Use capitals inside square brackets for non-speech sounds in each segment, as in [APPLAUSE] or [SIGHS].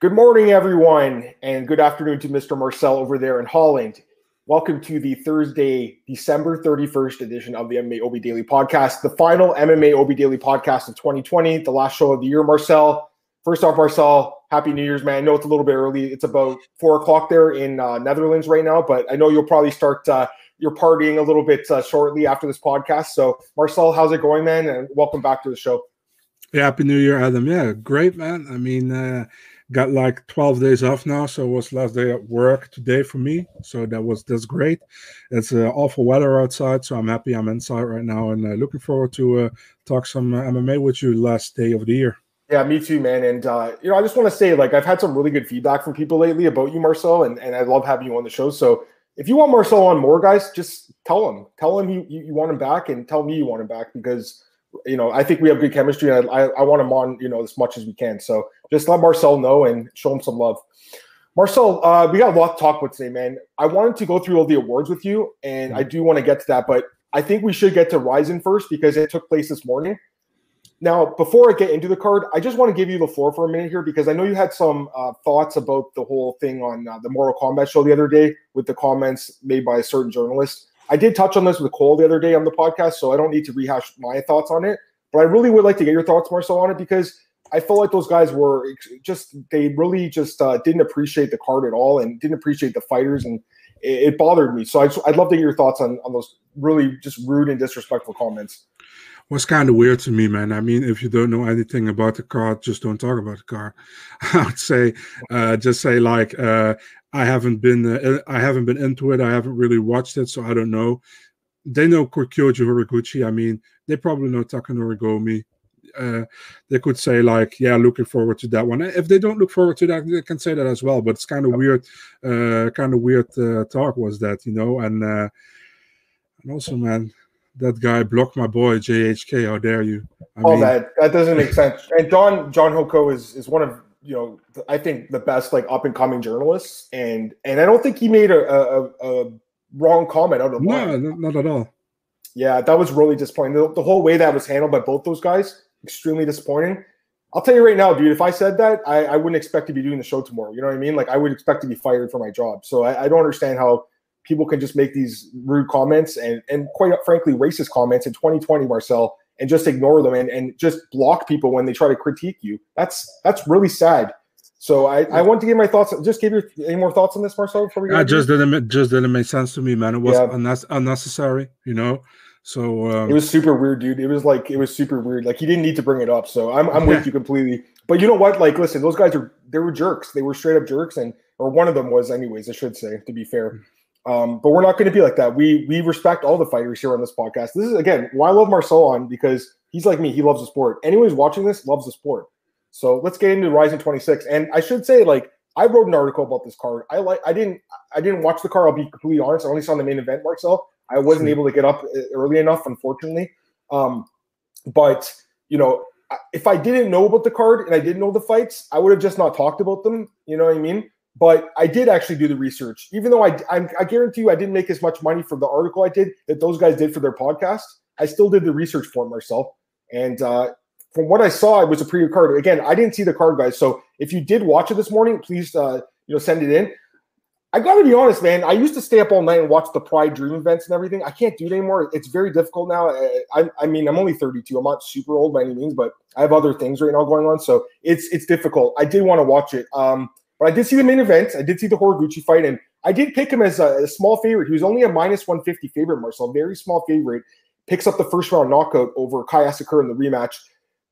Good morning, everyone, and good afternoon to Mr. Marcel over there in Holland. Welcome to the Thursday, December 31st edition of the MMA OB Daily Podcast, the final MMA OB Daily Podcast of 2020, the last show of the year. Marcel, first off, Marcel, Happy New Year's, man. I know it's a little bit early. It's about four o'clock there in uh, Netherlands right now, but I know you'll probably start uh, your partying a little bit uh, shortly after this podcast. So, Marcel, how's it going, man? And welcome back to the show. Yeah, Happy New Year, Adam. Yeah, great, man. I mean, uh, got like 12 days off now so it was last day at work today for me so that was that's great. It's uh, awful weather outside so i'm happy i'm inside right now and uh, looking forward to uh, talk some uh, mma with you last day of the year. Yeah me too man and uh, you know i just want to say like i've had some really good feedback from people lately about you marcel and, and i love having you on the show so if you want marcel on more guys just tell him. Tell him you, you want him back and tell me you want him back because you know, I think we have good chemistry, and I, I, want him on, you know, as much as we can. So just let Marcel know and show him some love. Marcel, uh, we got a lot to talk about today, man. I wanted to go through all the awards with you, and I do want to get to that, but I think we should get to Rizin first because it took place this morning. Now, before I get into the card, I just want to give you the floor for a minute here because I know you had some uh, thoughts about the whole thing on uh, the Morning Kombat show the other day with the comments made by a certain journalist. I did touch on this with Cole the other day on the podcast, so I don't need to rehash my thoughts on it. But I really would like to get your thoughts, Marcel, on it because I felt like those guys were just they really just uh, didn't appreciate the card at all and didn't appreciate the fighters, and it, it bothered me. So I'd, I'd love to get your thoughts on on those really just rude and disrespectful comments. Was kind of weird to me, man. I mean, if you don't know anything about the car, just don't talk about the car. [LAUGHS] I would say, uh, just say like, uh, I haven't been uh, I haven't been into it. I haven't really watched it, so I don't know. They know Kyoji Horiguchi. I mean, they probably know Takanori Gomi. Uh, they could say like, yeah, looking forward to that one. If they don't look forward to that, they can say that as well. But it's kind of weird, uh, kind of weird uh, talk was that, you know. And uh, and also, man, that guy blocked my boy JHK. How dare you? I All mean, that that doesn't make sense. And John John Hoko is is one of you know, I think the best like up and coming journalists, and and I don't think he made a, a, a wrong comment out of no, not at all. Yeah, that was really disappointing. The, the, whole way that was handled by both those guys, extremely disappointing. I'll tell you right now, dude. If I said that, I, I wouldn't expect to be doing the show tomorrow. You know what I mean? Like I would expect to be fired for my job. So I, I don't understand how people can just make these rude comments and and quite frankly racist comments in 2020, Marcel and just ignore them and, and just block people when they try to critique you. That's that's really sad. So I, I want to give my thoughts. Just give your any more thoughts on this, Marcel? Before we go? I just didn't just didn't make sense to me, man. It was yeah. unnecessary, you know. So um, it was super weird, dude. It was like it was super weird. Like he didn't need to bring it up. So I'm I'm with you completely. But you know what? Like, listen, those guys are they were jerks. They were straight up jerks, and or one of them was, anyways. I should say, to be fair. Um, but we're not going to be like that. We we respect all the fighters here on this podcast. This is again why I love Marcel on because he's like me. He loves the sport. Anyone who's watching this loves the sport. So let's get into Rizin 26. And I should say, like, I wrote an article about this card. I like I didn't I didn't watch the card. I'll be completely honest. I only saw the main event, Marcel. I wasn't able to get up uh, early enough, unfortunately. Um, but you know, if I didn't know about the card and I didn't know the fights, I would have just not talked about them. You know what I mean? But I did actually do the research, even though I, I, I guarantee you I didn't make as much money from the article I did that those guys did for their podcast. I still did the research for myself, and uh, from what I saw, it was a good card. Again, I didn't see the card, guys. So if you did watch it this morning, please uh, you know send it in. I got to be honest, man. I used to stay up all night and watch the Pride Dream events and everything. I can't do it anymore. It's very difficult now. I, I, mean, I'm only 32. I'm not super old by any means, but I have other things right now going on, so it's it's difficult. I did want to watch it, um, but I did see the main event. I did see the Horiguchi fight, and I did pick him as a, a small favorite. He was only a minus 150 favorite, Marcel, very small favorite. Picks up the first round knockout over Kai Asakura in the rematch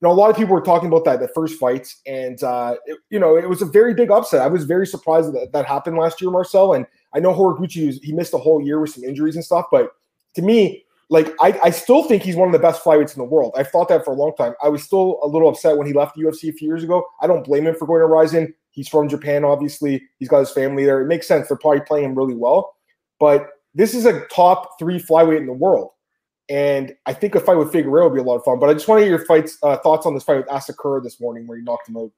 you know, a lot of people were talking about that the first fight, and uh, it, you know, it was a very big upset. I was very surprised that that happened last year, Marcel. And I know Horiguchi he missed a whole year with some injuries and stuff, but to me, like I, I still think he's one of the best flyweights in the world. I've thought that for a long time. I was still a little upset when he left the UFC a few years ago. I don't blame him for going to Rizin. He's from Japan, obviously. He's got his family there. It makes sense. They're probably playing him really well. But this is a top three flyweight in the world. And I think a fight with Figueroa would be a lot of fun. But I just want to hear your fights uh, thoughts on this fight with Asakura this morning, where he knocked him out.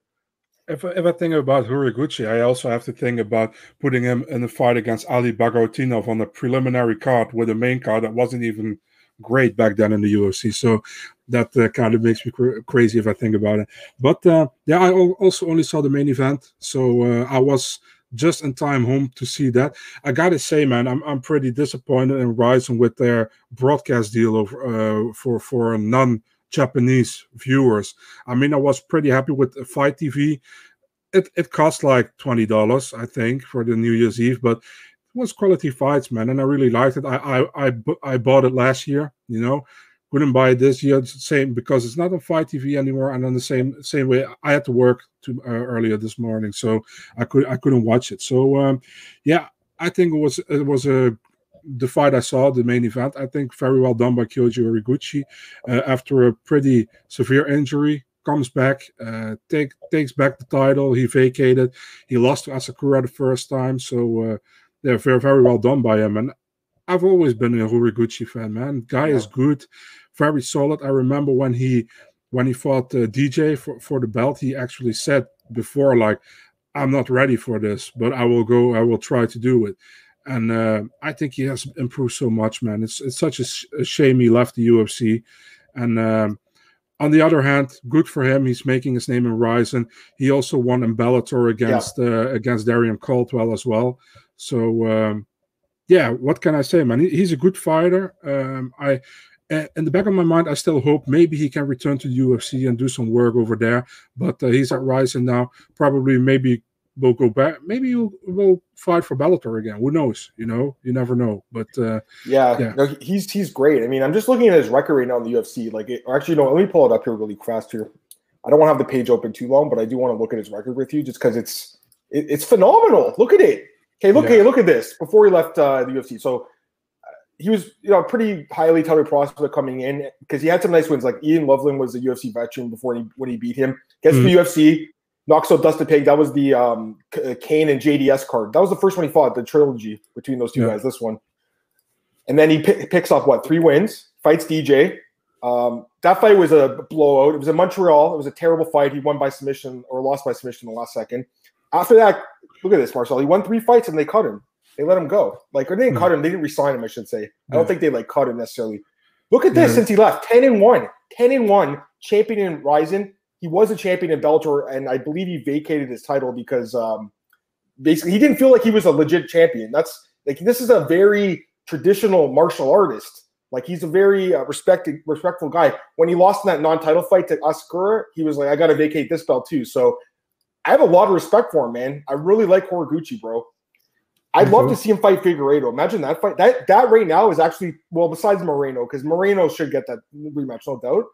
If, if I think about Horiguchi, I also have to think about putting him in a fight against Ali Bagautinov on the preliminary card with a main card that wasn't even great back then in the UFC. So that uh, kind of makes me cr- crazy if I think about it. But uh, yeah, I also only saw the main event, so uh, I was just in time home to see that. I gotta say, man, I'm I'm pretty disappointed in Rizin with their broadcast deal of, uh, for for non Japanese viewers. I mean, I was pretty happy with Fight TV. It it cost like twenty dollars, I think, for the New Year's Eve, but was quality fights, man, and I really liked it. I I I, I bought it last year, you know couldn't buy it this year. Same because it's not on Fight TV anymore. And on the same same way, I had to work to uh, earlier this morning, so I could I couldn't watch it. So um, yeah, I think it was it was a the fight I saw, the main event. I think very well done by Kyoji Horiguchi. uh, after a pretty severe injury. Comes back, uh, take takes back the title. He vacated. He lost to Asakura the first time, so uh, they're very very well done by him. And I've always been a Horiguchi fan, man. Guy yeah. is good very solid. I remember when he when he fought uh, DJ for, for the belt, he actually said before like, "I'm not ready for this, but I will go. I will try to do it." And uh, I think he has improved so much, man. It's it's such a, sh- a shame he left the UFC. And um, on the other hand, good for him. He's making his name in Rizin. He also won in Bellator against yeah. uh, against Darrion Caldwell as well. So um, yeah, what can I say, man? He's a good fighter. Um, I in the back of my mind, I still hope maybe he can return to the UFC and do some work over there. But uh, he's at Rizin now. Probably, maybe we'll go back. Maybe he will fight for Bellator again. Who knows? You know, you never know. But uh, yeah, yeah. No, he's he's great. I mean, I'm just looking at his record right now in the UFC. Like, it, actually, no. Let me pull it up here really fast here. I don't want to have the page open too long, but I do want to look at his record with you, just because it's it, it's phenomenal. Look at it. Okay, look, yeah. hey, look at this. Before he left uh, the UFC, so he was you know pretty highly touted prospect coming in because he had some nice wins. Like Ian Loveland was a UFC veteran before he when he beat him. Gets mm-hmm. the UFC, knocks out Dustin Pague. That was the um, uh, Cain and JDS card. That was the first one he fought. The trilogy between those two yeah. guys. This one, and then he p- picks up what three wins. Fights DJ. Um, that fight was a blowout. It was in Montreal. It was a terrible fight. He won by submission or lost by submission in the last second. After that, look at this, Marcel. He won three fights and they cut him. They let him go. Like, or they didn't mm cut him. They didn't resign him. I should say. I don't think they like cut him necessarily. Look at this mm since he left. Ten and one. Ten and one. Champion in Rizin. He was a champion in Bellator, and I believe he vacated his title because um, basically he didn't feel like he was a legit champion. That's like this is a very traditional martial artist. Like he's a very uh, respected, respectful guy. When he lost in that non-title fight to Asakura, he was like, "I got to vacate this belt too." So I have a lot of respect for him, man. I really like Horiguchi, bro. I'd love to see him fight Figueiredo. Imagine that fight. That that right now is actually well, besides Moreno, because Moreno should get that rematch, no doubt.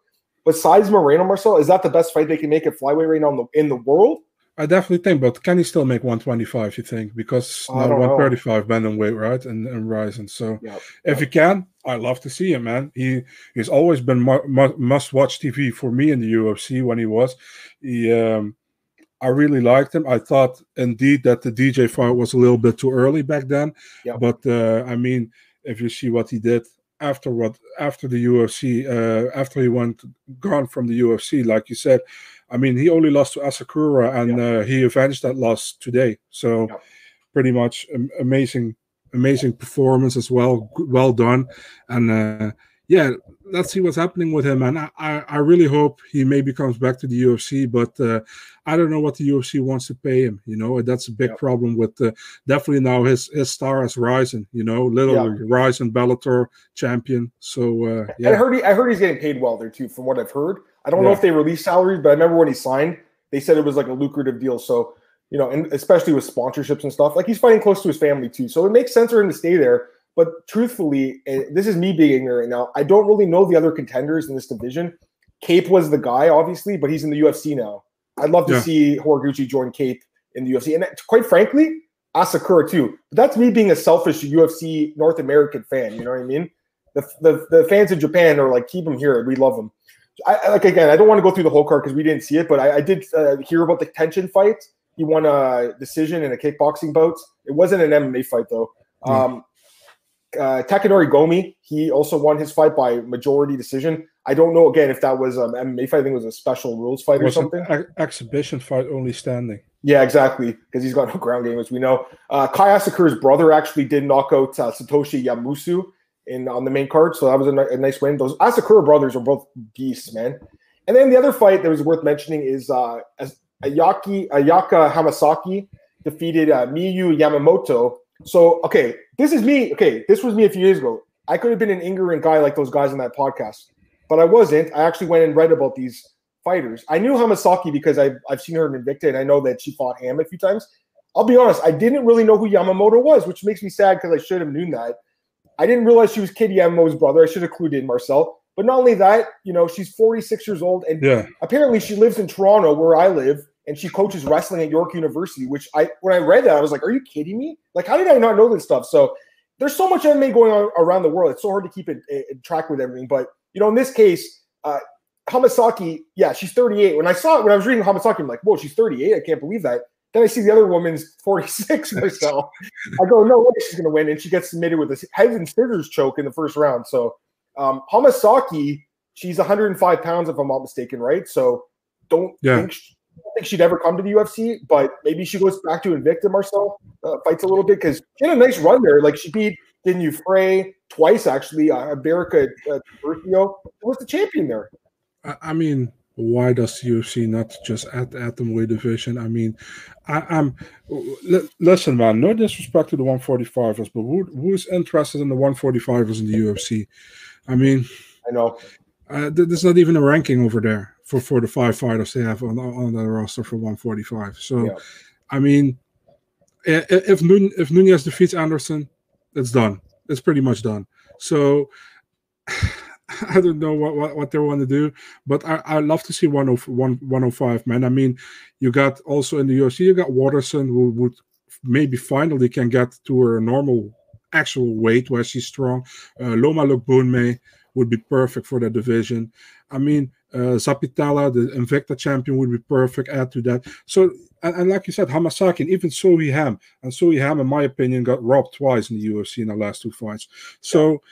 Besides Moreno, Marcel, is that the best fight they can make at flyweight right now in the, in the world? I definitely think, but can he still make 125? You think because now 135 bantamweight, right, and, and Rizin. So yep. if yep. he can, I'd love to see him, man. He he's always been mu- mu- must watch TV for me in the UFC when he was. He um, I really liked him. I thought indeed that the DJ fight was a little bit too early back then. Yep. But uh, I mean, if you see what he did after what after the UFC, uh, after he went gone from the UFC, like you said, I mean, he only lost to Asakura and uh, he avenged that loss today. So pretty much amazing, amazing performance as well. Well done, and uh, yeah, let's see what's happening with him. And I, I, I, really hope he maybe comes back to the UFC, but uh, I don't know what the UFC wants to pay him. You know, that's a big yeah. problem with uh, definitely now his his star is rising. You know, literally yeah. rising Bellator champion. So uh, yeah, I heard he, I heard he's getting paid well there too, from what I've heard. I don't yeah. know if they release salaries, but I remember when he signed, they said it was like a lucrative deal. So you know, and especially with sponsorships and stuff, like he's fighting close to his family too. So it makes sense for him to stay there but truthfully, this is me being ignorant now. I don't really know the other contenders in this division. Kape was the guy, obviously, but he's in the UFC now. I'd love to yeah. see Horiguchi join Kape in the UFC. And quite frankly, Asakura too. But that's me being a selfish UFC North American fan. You know what I mean? The, the, the fans in Japan are like, keep him here. We love him. I, like again, I don't want to go through the whole card because we didn't see it, but I, I did uh, hear about the Tenshin fight. He won a decision in a kickboxing bout. It wasn't an MMA fight though. Mm. Um, uh, Takanori Gomi, he also won his fight by majority decision. I don't know again if that was an MMA fight. I think it was a special rules fight or something. Ex- exhibition fight, only standing. Yeah, exactly. Because he's got no ground game, as we know. Uh, Kai Asakura's brother actually did knock out uh, Satoshi Yamasu in on the main card. So that was a, a nice win. Those Asakura brothers are both beasts, man. And then the other fight that was worth mentioning is uh, Ayaki Ayaka Hamasaki defeated uh, Miyu Yamamoto. So okay, this is me. Okay, this was me a few years ago. I could have been an ignorant guy like those guys on that podcast, but I wasn't. I actually went and read about these fighters. I knew Hamasaki because I've, I've seen her in Invicta and I know that she fought Ham a few times. I'll be honest, I didn't really know who Yamamoto was, which makes me sad because I should have known that. I didn't realize she was Kid Yamamoto's brother. I should have clued in, Marcel. But not only that, you know, she's 46 years old and yeah. apparently she lives in Toronto where I live and she coaches wrestling at York University, which I when I read that, I was like, Are you kidding me? Like, how did I not know this stuff? So there's so much MMA going on around the world. It's so hard to keep it, it track with everything. But you know, in this case, uh, Hamasaki, yeah, she's 38. When I saw it, when I was reading Hamasaki, I'm like, whoa, she's 38. I can't believe that. Then I see the other woman's 46 [LAUGHS] myself. I go, no way she's going to win. And she gets submitted with a head and scissors choke in the first round. So um, Hamasaki, she's 105 pounds, if I'm not mistaken, right? So don't yeah. think she, don't think she'd ever come to the UFC, but maybe she goes back to Invicta Marcel, uh, fights a little bit because she had a nice run there. Like she beat Jinh Yu Frey twice, actually. Uh, Berica uh, was the champion there. I mean, why does UFC not just add the atomweight division? I mean, I, am listen, man. No disrespect to the 145ers, but who, who's interested in the 145ers in the UFC? I mean, I know uh, there's not even a ranking over there for for the five fighters they have on on the roster for 145. So, yeah. I mean, if Nun, if Nunes defeats Anderson, it's done. It's pretty much done. So. [SIGHS] I don't know what, what, what they want to do, but I, I love to see 105, man. I mean, you got also in the UFC, you got Waterson who would maybe finally can get to her normal actual weight where she's strong. Uh, Loma Lookboonmee would be perfect for that division. I mean, uh, Zappitella, the Invicta champion, would be perfect. Add to that. So, and, and like you said, Hamasaki and even Seo Hee Ham, and Seo Hee Ham, in my opinion, got robbed twice in the UFC in the last two fights. So,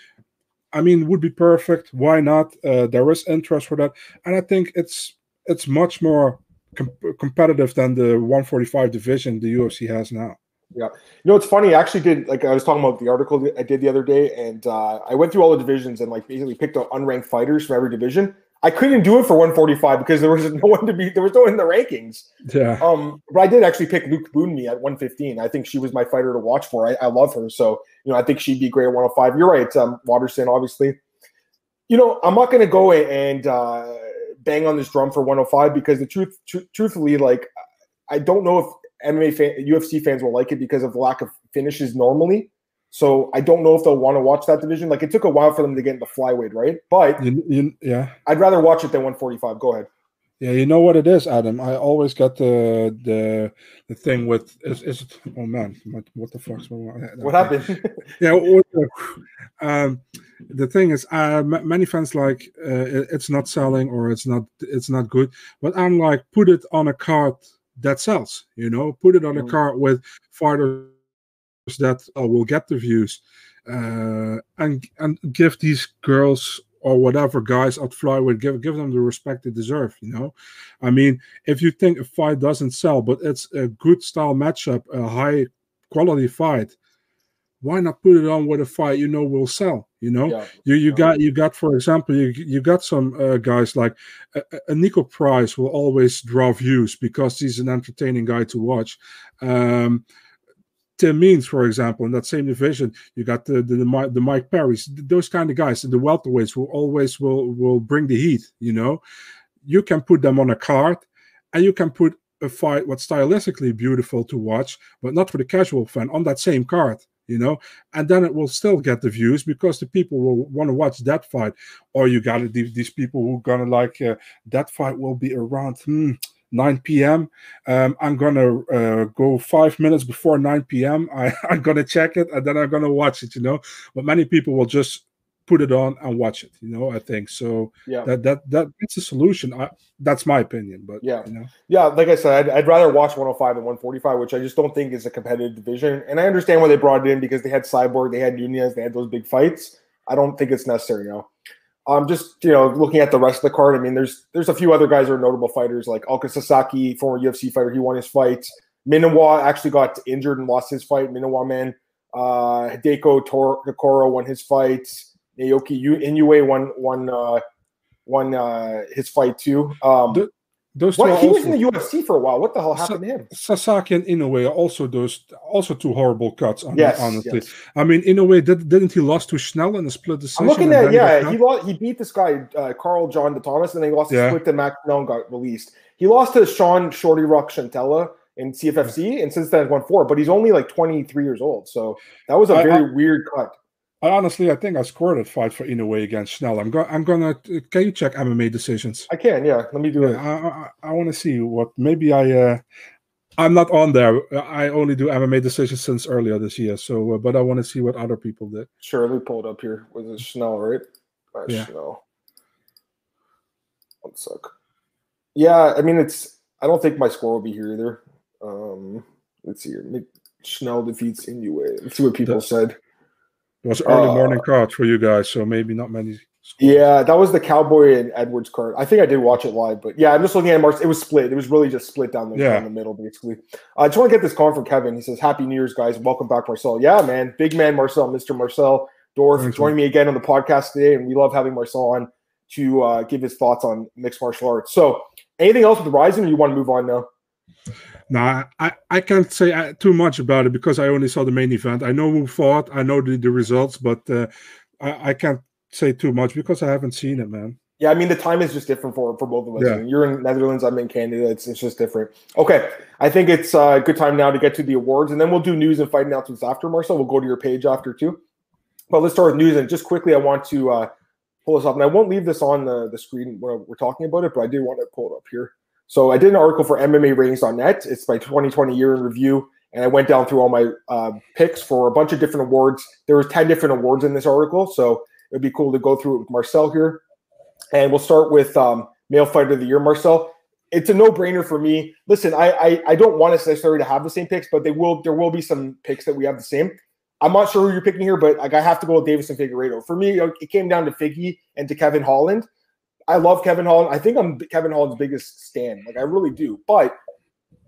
I mean, would be perfect. Why not? Uh, there is interest for that, and I think it's it's much more com- competitive than the 145 division the UFC has now. Yeah, you know it's funny. I actually did like I was talking about the article I did the other day, and uh, I went through all the divisions and like basically picked out unranked fighters from every division. I couldn't do it for 145 because there was [LAUGHS] no one to be there was no one in the rankings. Yeah. Um, but I did actually pick Lookboonmee at 115. I think she was my fighter to watch for. I, I love her, so you know I think she'd be great at 105. You're right, um, Waterson, obviously. You know, I'm not going to go and uh, bang on this drum for 105 because the truth, tr- truthfully, like I don't know if MMA fan, UFC fans will like it because of the lack of finishes normally. So I don't know if they'll want to watch that division. Like it took a while for them to get into flyweight, right? But you, you, yeah, I'd rather watch it than 145. Go ahead. Yeah, you know what it is, Adam. I always got the the the thing with is, is? Oh man, what, what the fuck? What happened? [LAUGHS] yeah, um, the thing is, uh, many fans like uh, it's not selling or it's not it's not good. But I'm like, put it on a card that sells. You know, put it on a mm. card with fighters that uh, will get the views uh, and and give these girls or whatever guys at flyweight give give them the respect they deserve you know? I mean if you think a fight doesn't sell but it's a good style matchup a high quality fight why not put it on with a fight you know will sell you know? Yeah. you you got you got for example you you got some uh, guys like a, a Niko Price will always draw views because he's an entertaining guy to watch. Um Tim Means, for example, in that same division, you got the the, the, Mike Perrys, those kind of guys, the welterweights who always will will bring the heat. You know, you can put them on a card, and you can put a fight what's stylistically beautiful to watch, but not for the casual fan on that same card. You know, and then it will still get the views because the people will want to watch that fight. Or you got these, these people who gonna like uh, that fight will be around. Hmm, 9 p.m. Um, I'm gonna uh, go five minutes before 9 p.m. I, [LAUGHS] I'm gonna check it and then I'm gonna watch it. You know, but many people will just put it on and watch it. You know, I think so. Yeah, that that that that's a solution. I, that's my opinion. But yeah, you know, yeah, like I said, I'd, I'd rather watch 105 than 145, which I just don't think is a competitive division. And I understand why they brought it in because they had Cyborg, they had Nunes, they had those big fights. I don't think it's necessary now. Um, just you know, looking at the rest of the card, I mean, there's there's a few other guys who are notable fighters, like Ulka Sasaki, former UFC fighter. He won his fight. Minowa actually got injured and lost his fight. Minowa man, Uh, Hideko Tor- Hikoro won his fight. Naoki Inoue won won uh, won uh, his fight too. Um, The- Those two what, he was in the UFC for a while. What the hell happened to him? Sasaki and Inoue are also those also two horrible cuts. hon- Yes, honestly. yes. I mean, Inoue did, didn't he lost to Schnell in a split decision? I'm looking at yeah. He lost. He beat this guy uh, Carl John De Thomas, and then he lost Yeah. split to Schnell and got released. He lost to Sean Shorty Rock Santella in CFFC, and since then won four. But he's only like 23 years old, so that was a very weird cut. I honestly, I think I scored a fight for Inoue against Schnell. I'm going. I'm gonna. Can you check MMA decisions? I can, yeah. Let me do Yeah, it. I, I, I want to see what. Maybe I. uh I'm not on there. I only do MMA decisions since earlier this year. So, uh, but I want to see what other people did. Sure, let me pull it up here. Was it Schnell, right? Uh, Yeah. Schnell. One sec. Yeah, I mean it's. I don't think my score will be here either. Um, let's see here. Schnell defeats Inoue. Let's see what people The- said. It was early Uh, morning card for you guys, so maybe not many. Yeah, that was the Cowboy and Edwards card. I think I did watch it live, but yeah, I'm just looking at Mars. It was split. It was really just split down the, Yeah. down the middle, basically. I just want to get this comment from Kevin. He says, "Happy New Year's, guys! Welcome back, Marcel." Yeah, man, big man, Marcel, Mr. Marcel Dorf, joining me again on the podcast today, and we love having Marcel on to uh, give his thoughts on mixed martial arts. So, anything else with Rizin, or you want to move on now? No, I, I can't say uh, too much about it because I only saw the main event. I know who fought, I know the, the results, but uh, I, I can't say too much because I haven't seen it, man. Yeah, I mean the time is just different for for both of us. Yeah. I mean, you're in Netherlands, I'm in Canada. It's it's just different. Okay, I think it's uh, a good time now to get to the awards, and then we'll do news and fight announcements after. Marcel, we'll go to your page after too. But let's start with news, and just quickly, I want to uh, pull this up, and I won't leave this on the, the screen when we're talking about it, but I do want to pull it up here. So I did an article for MMAratings.net. It's my 2020 year in review, and I went down through all my uh, picks for a bunch of different awards. There was 10 different awards in this article, so it'd be cool to go through it with Marcel here. And we'll start with um, male fighter of the year, Marcel. It's a no-brainer for me. Listen, I, I I don't want us necessarily to have the same picks, but they will. There will be some picks that we have the same. I'm not sure who you're picking here, but like I have to go with Deiveson Figueiredo. For me, it came down to Figgy and to Kevin Holland. I love Kevin Holland. I think I'm Kevin Holland's biggest stand. Like I really do. But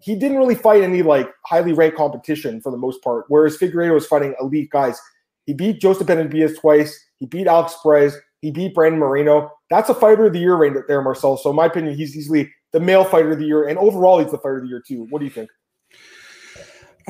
he didn't really fight any like highly ranked competition for the most part. Whereas Figueiredo was fighting elite guys. He beat Joseph Benavides twice. He beat Alex Perez. He beat Brandon Moreno. That's a fighter of the year right there, Marcel. So in my opinion, he's easily the male fighter of the year, and overall, he's the fighter of the year too. What do you think?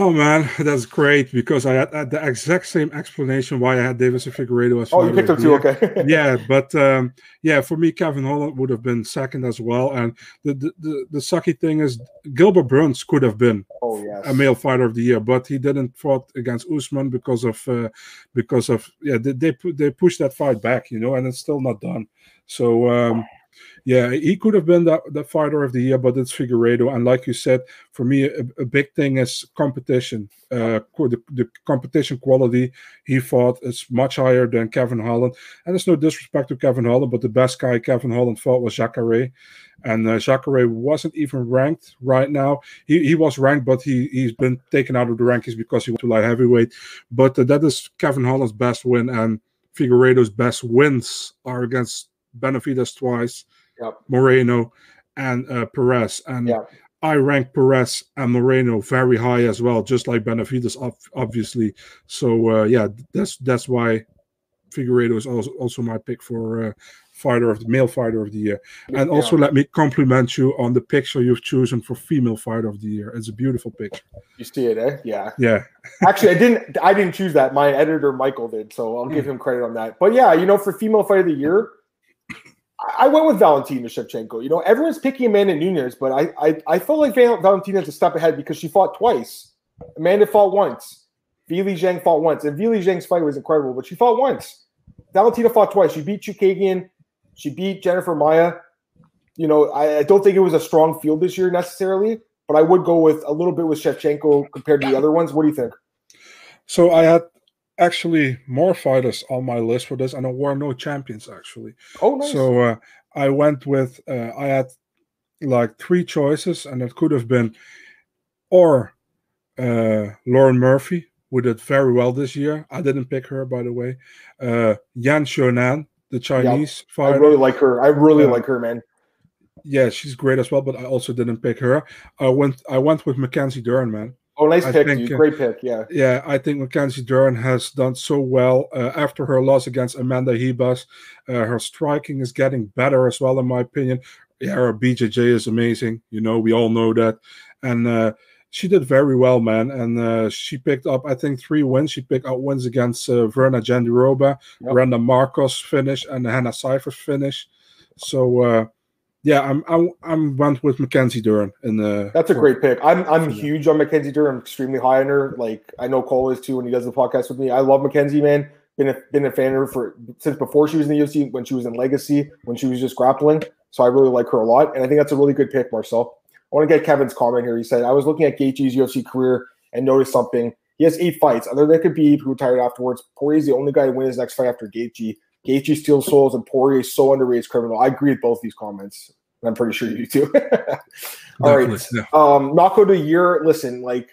Oh man, that's great because I had, had the exact same explanation why I had Deiveson Figueiredo as Oh, you picked him too. Okay. [LAUGHS] yeah, but um, yeah, for me, Kevin Holland would have been second as well. And the the, the, the sucky thing is, Gilbert Burns could have been Oh yes. a male fighter of the year, but he didn't fought against Usman because of uh, because of yeah they they, they pushed that fight back, you know, and it's still not done. So um, yeah, he could have been the, the fighter of the year, but it's Figueiredo. And like you said, for me, a, a big thing is competition. Uh, the, the competition quality he fought is much higher than Kevin Holland. And there's no disrespect to Kevin Holland, but the best guy Kevin Holland fought was Jacare. And uh, Jacare wasn't even ranked right now. He, he was ranked, but he, he's been taken out of the rankings because he went to light heavyweight. But uh, that is Kevin Holland's best win. And Figueiredo's best wins are against Benavides twice, Yep. Moreno, and uh, Perez. And Yeah. I rank Perez and Moreno very high as well, just like Benavides, ob- obviously. So uh, yeah, that's that's why Figueiredo is also, also my pick for uh, fighter of the male fighter of the year. And also let me compliment you on the picture you've chosen for female fighter of the year. It's a beautiful picture. You see it, eh? Yeah. Yeah, [LAUGHS] Actually, I didn't. I didn't choose that. My editor Michael did, so I'll give him credit on that. But yeah, you know, for female fighter of the year, I- went with Valentina Shevchenko. You know, everyone's picking Amanda Nunes, but I I, I felt like Val- Valentina's a step ahead because she fought twice. Amanda fought once. Weili Zhang fought once, and Weili Zhang's fight was incredible, but she fought once. Valentina fought twice. She beat Chookagian. She beat Jennifer Maia. You know, I, I don't think it was a strong field this year necessarily, but I would go with a little bit with Shevchenko compared to the other ones. What do you think? So I had actually more fighters on my list for this, and there were no champions actually. Oh, nice. So uh, I went with uh, I had like three choices, and it could have been or uh, Lauren Murphy, who did very well this year. I didn't pick her, by the way. Uh, Yan Xiaonan, the Chinese fighter. I really like her. I really like her, man. yeah, she's great as well, but I also didn't pick her. I went I went with Mackenzie Dern, man. Oh, nice I pick, think, dude. uh, Great pick. Yeah. Yeah, I think Mackenzie Dern has done so well uh, after her loss against Amanda Ribas. Uh, her striking is getting better as well, in my opinion. Yeah, her BJJ is amazing. You know, we all know that. And uh, she did very well, man. And uh, she picked up, I think, three wins. She picked up wins against uh, Virna Jandiroba, Yep. Randa Markos finish, and Hannah Cifers finish. So, uh, yeah, I'm, I'm I'm went with Mackenzie Dern in the. That's a great pick. I'm I'm Yeah. huge on Mackenzie Dern. I'm extremely high on her. Like I know Cole is too when he does the podcast with me. I love Mackenzie, man. Been a been a fan of her for since before she was in the UFC, when she was in Legacy, when she was just grappling. So I really like her a lot, and I think that's a really good pick, Marcel. I want to get Kevin's comment here. He said, "I was looking at Gaethje's UFC career and noticed something. He has eight fights. Other than Khabib, who retired afterwards, Poirier is the only guy to win his next fight after Gaethje. Gaethje steals souls, and Poirier is so underrated criminal. I agree with both these comments. and I'm pretty sure you do too. [LAUGHS] All right. Definitely. Um, knockout of the year. Listen, like,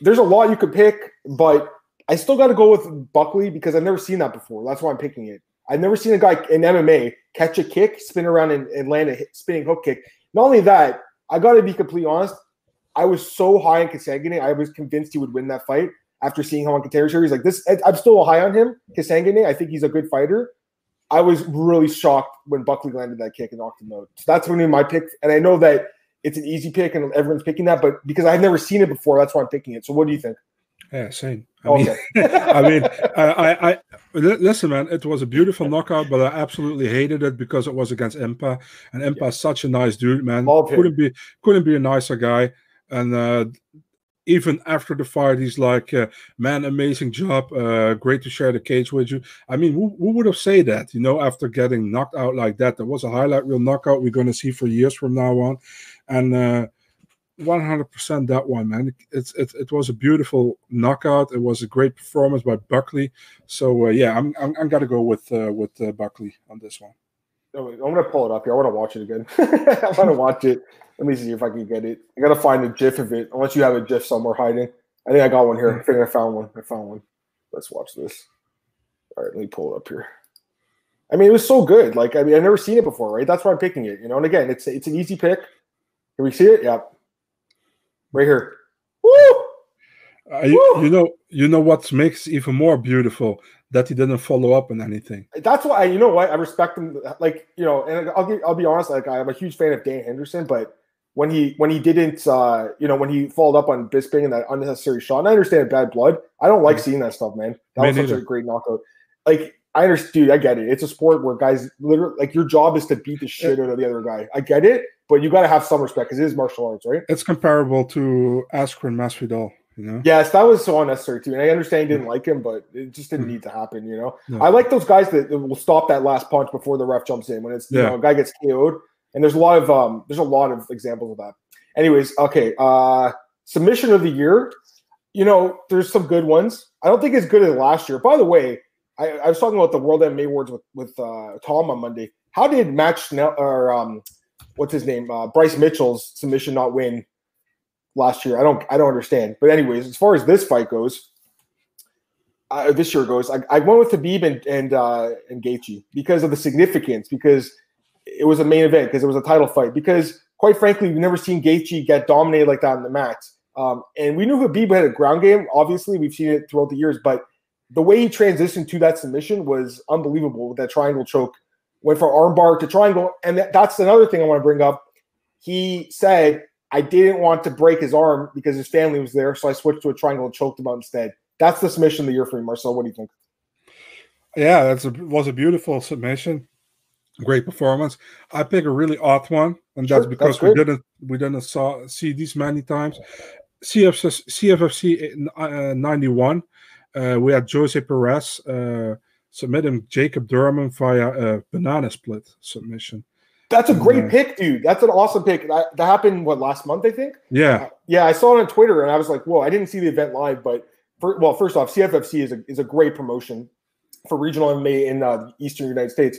there's a lot you could pick, but I still got to go with Buckley because I've never seen that before. That's why I'm picking it. I've never seen a guy in MMA catch a kick, spin around, and, and land a hit- spinning hook kick. Not only that, I got to be completely honest. I was so high in Kasanganay. I was convinced he would win that fight after seeing him on Contender Series. Like this, I'm still high on him. Kasanganay. I think he's a good fighter. I was really shocked when Buckley landed that kick and knocked him out. So that's going to be my pick. And I know that it's an easy pick and everyone's picking that, but because I've never seen it before, that's why I'm picking it. So what do you think? Yeah, same. I mean, Okay. [LAUGHS] I mean, I, I, I listen, man. It was a beautiful knockout, but I absolutely hated it because it was against Impa, and Impa is such a nice dude, man. Love. Couldn't be, couldn't be a nicer guy. And uh, even after the fight, he's like, uh, "Man, amazing job. Uh, great to share the cage with you." I mean, who, who would have said that? You know, after getting knocked out like that, that was a highlight reel knockout. We're gonna see for years from now on, and. Uh, 100% that one, man. It's it, it was a beautiful knockout. It was a great performance by Buckley. So uh, yeah, I'm I'm, I'm gonna go with uh, with uh, Buckley on this one. I'm gonna pull it up here. I want to watch it again. [LAUGHS] I want to watch it. Let me see if I can get it. I gotta find a GIF of it. Unless you have a GIF somewhere hiding. I think I got one here. I think I found one. I found one. Let's watch this. All right, let me pull it up here. I mean, it was so good. Like, I mean, I've never seen it before, right? That's why I'm picking it. You know, and again, it's it's an easy pick. Can we see it? Yeah. Right here. Woo! Uh, you, you know you know what makes even more beautiful that he didn't follow up on anything. That's why you know what I respect him. Like you know, and I'll be, I'll be honest. Like I'm a huge fan of Dan Henderson, but when he when he didn't, uh, you know, when he followed up on Bisping and that unnecessary shot, and I understand bad blood. I don't like seeing that stuff, man. That Me was such a great knockout. Like I understand, dude, I get it. It's a sport where guys literally like your job is to beat the shit out of the other guy. I get it, but you got to have some respect because it is martial arts, right? It's comparable to Askren Masvidal. You know, Yes, that was so unnecessary too. And I understand he didn't like him, but it just didn't need to happen, you know. No. I like those guys that, will stop that last punch before the ref jumps in when it's you know a guy gets KO'd. And there's a lot of um there's a lot of examples of that. Anyways, okay. Uh submission of the year. You know, there's some good ones. I don't think it's good as last year. By the way, I, I was talking about the World MMA Awards with, with uh Tom on Monday. How did Match or um what's his name? Uh Bryce Mitchell's submission not win last year. I don't I don't understand. But anyways, as far as this fight goes, uh, this year goes, I, I went with Khabib and and uh, and Gaethje because of the significance. Because it was a main event. Because it was a title fight. Because quite frankly, we've never seen Gaethje get dominated like that on the mat. Um, and we knew Khabib had a ground game. Obviously, we've seen it throughout the years. But the way he transitioned to that submission was unbelievable with that triangle choke. Went from armbar to triangle, and that, that's another thing I want to bring up. He said I didn't want to break his arm because his family was there, so I switched to a triangle and choked him out instead. That's the submission of the year for me, Marcel. What do you think? yeah, that's a, was a beautiful submission. Great performance. I pick a really odd one, and that's because that's we didn't we didn't saw see these many times. CFC, CFFC in, uh, 91, uh, we had Jose Perez uh, submitting Jacob Durman via a banana split submission. That's a great Yeah. pick, dude. That's an awesome pick. That, that happened what last month, I think. Yeah, Yeah, I saw it on Twitter, and I was like, "Whoa!" I didn't see the event live, but for, well, first off, CFFC is a is a great promotion for regional MMA in uh, the Eastern United States.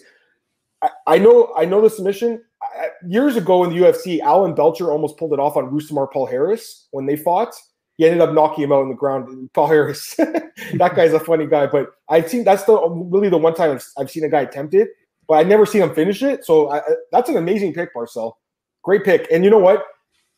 I, I know, I know the submission. I, years ago in the UFC, Alan Belcher almost pulled it off on Rousimar Palhares when they fought. He ended up knocking him out on the ground. Palhares, [LAUGHS] that guy's a funny guy, but I've seen that's the really the one time I've, I've seen a guy attempt it, but I never seen him finish it. So I, that's an amazing pick, Marcel. Great pick. And you know what?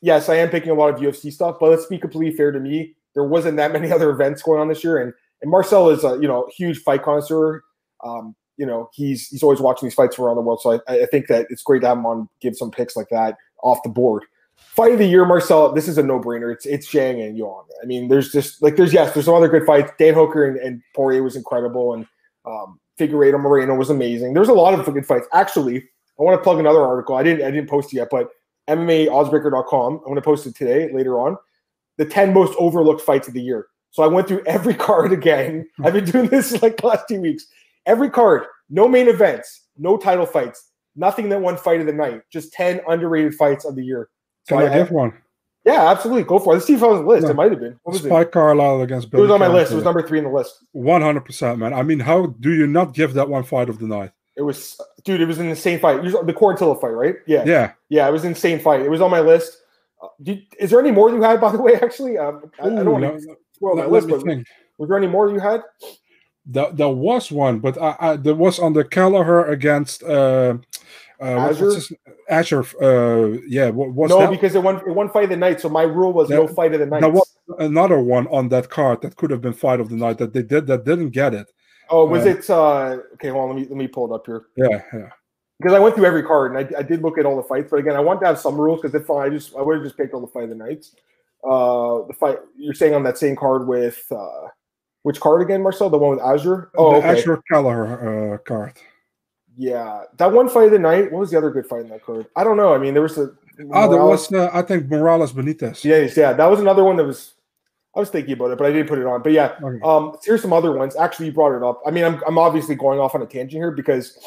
yes, I am picking a lot of UFC stuff, but let's be completely fair to me. There wasn't that [LAUGHS] many other events going on this year, and and Marcel is a you know huge fight connoisseur. Um, you know he's he's always watching these fights from around the world, so I, I think that it's great to have him on, give some picks like that off the board. Fight of the year, Marcel. This is a no brainer. It's it's Zhang and Yuan. I mean, there's just like there's yes, there's some other good fights. Dan Hooker and, and Poirier was incredible, and um, Figueiredo Moreno was amazing. There's a lot of good fights. Actually, I want to plug another article. I didn't I didn't post it yet, but MMAOddsbreaker.com. I'm going to post it today later on. The 10 most overlooked fights of the year. So I went through every [LAUGHS] card again. I've been doing this like the last two weeks. Every card, no main events, no title fights, nothing that won fight of the night. Just 10 underrated fights of the year. So Can I, I give one? Yeah, absolutely. Go for it. Let's see if I was on the list. It might have been. What was Spike it? Carlyle against Billy It was on my list. It was number three in the list. 100%, man. I mean, how do you not give that one fight of the night? It was, dude. It was an insane fight. The Quarantillo fight, right? Yeah, yeah, yeah. It was an insane fight. It was on my list. Uh, did, is there any more you had, by the [LAUGHS] way? Actually, um, I, Ooh, I, don't want to spoil my list. But think. was there any more you had? There, there was one, but I, I, there was on the Kelleher against uh, uh, Azure. Azure, uh, yeah. What, no, that? because it won it won fight of the night. So my rule was that, no fight of the night. There was another one on that card that could have been fight of the night that they did that didn't get it. Oh, was uh, it? Uh, okay, hold on. Let me let me pull it up here. Yeah, yeah. Because I went through every card and I, I did look at all the fights, but again, I want to have some rules because if I just I would have just picked all the fight of the nights. Uh, the fight you're saying on that same card with uh, which card again, Marcel? The one with Azure? Oh, the okay. Azure Kelleher uh, card. Yeah, that one fight of the night. What was the other good fight in that card? I don't know. I mean, there was a. Oh, there was uh, I think Morales Benitez. Yeah, yeah, that was another one that was I was thinking about it, but I didn't put it on. But yeah, okay. um, here's some other ones. Actually, you brought it up. I mean, I'm, I'm obviously going off on a tangent here because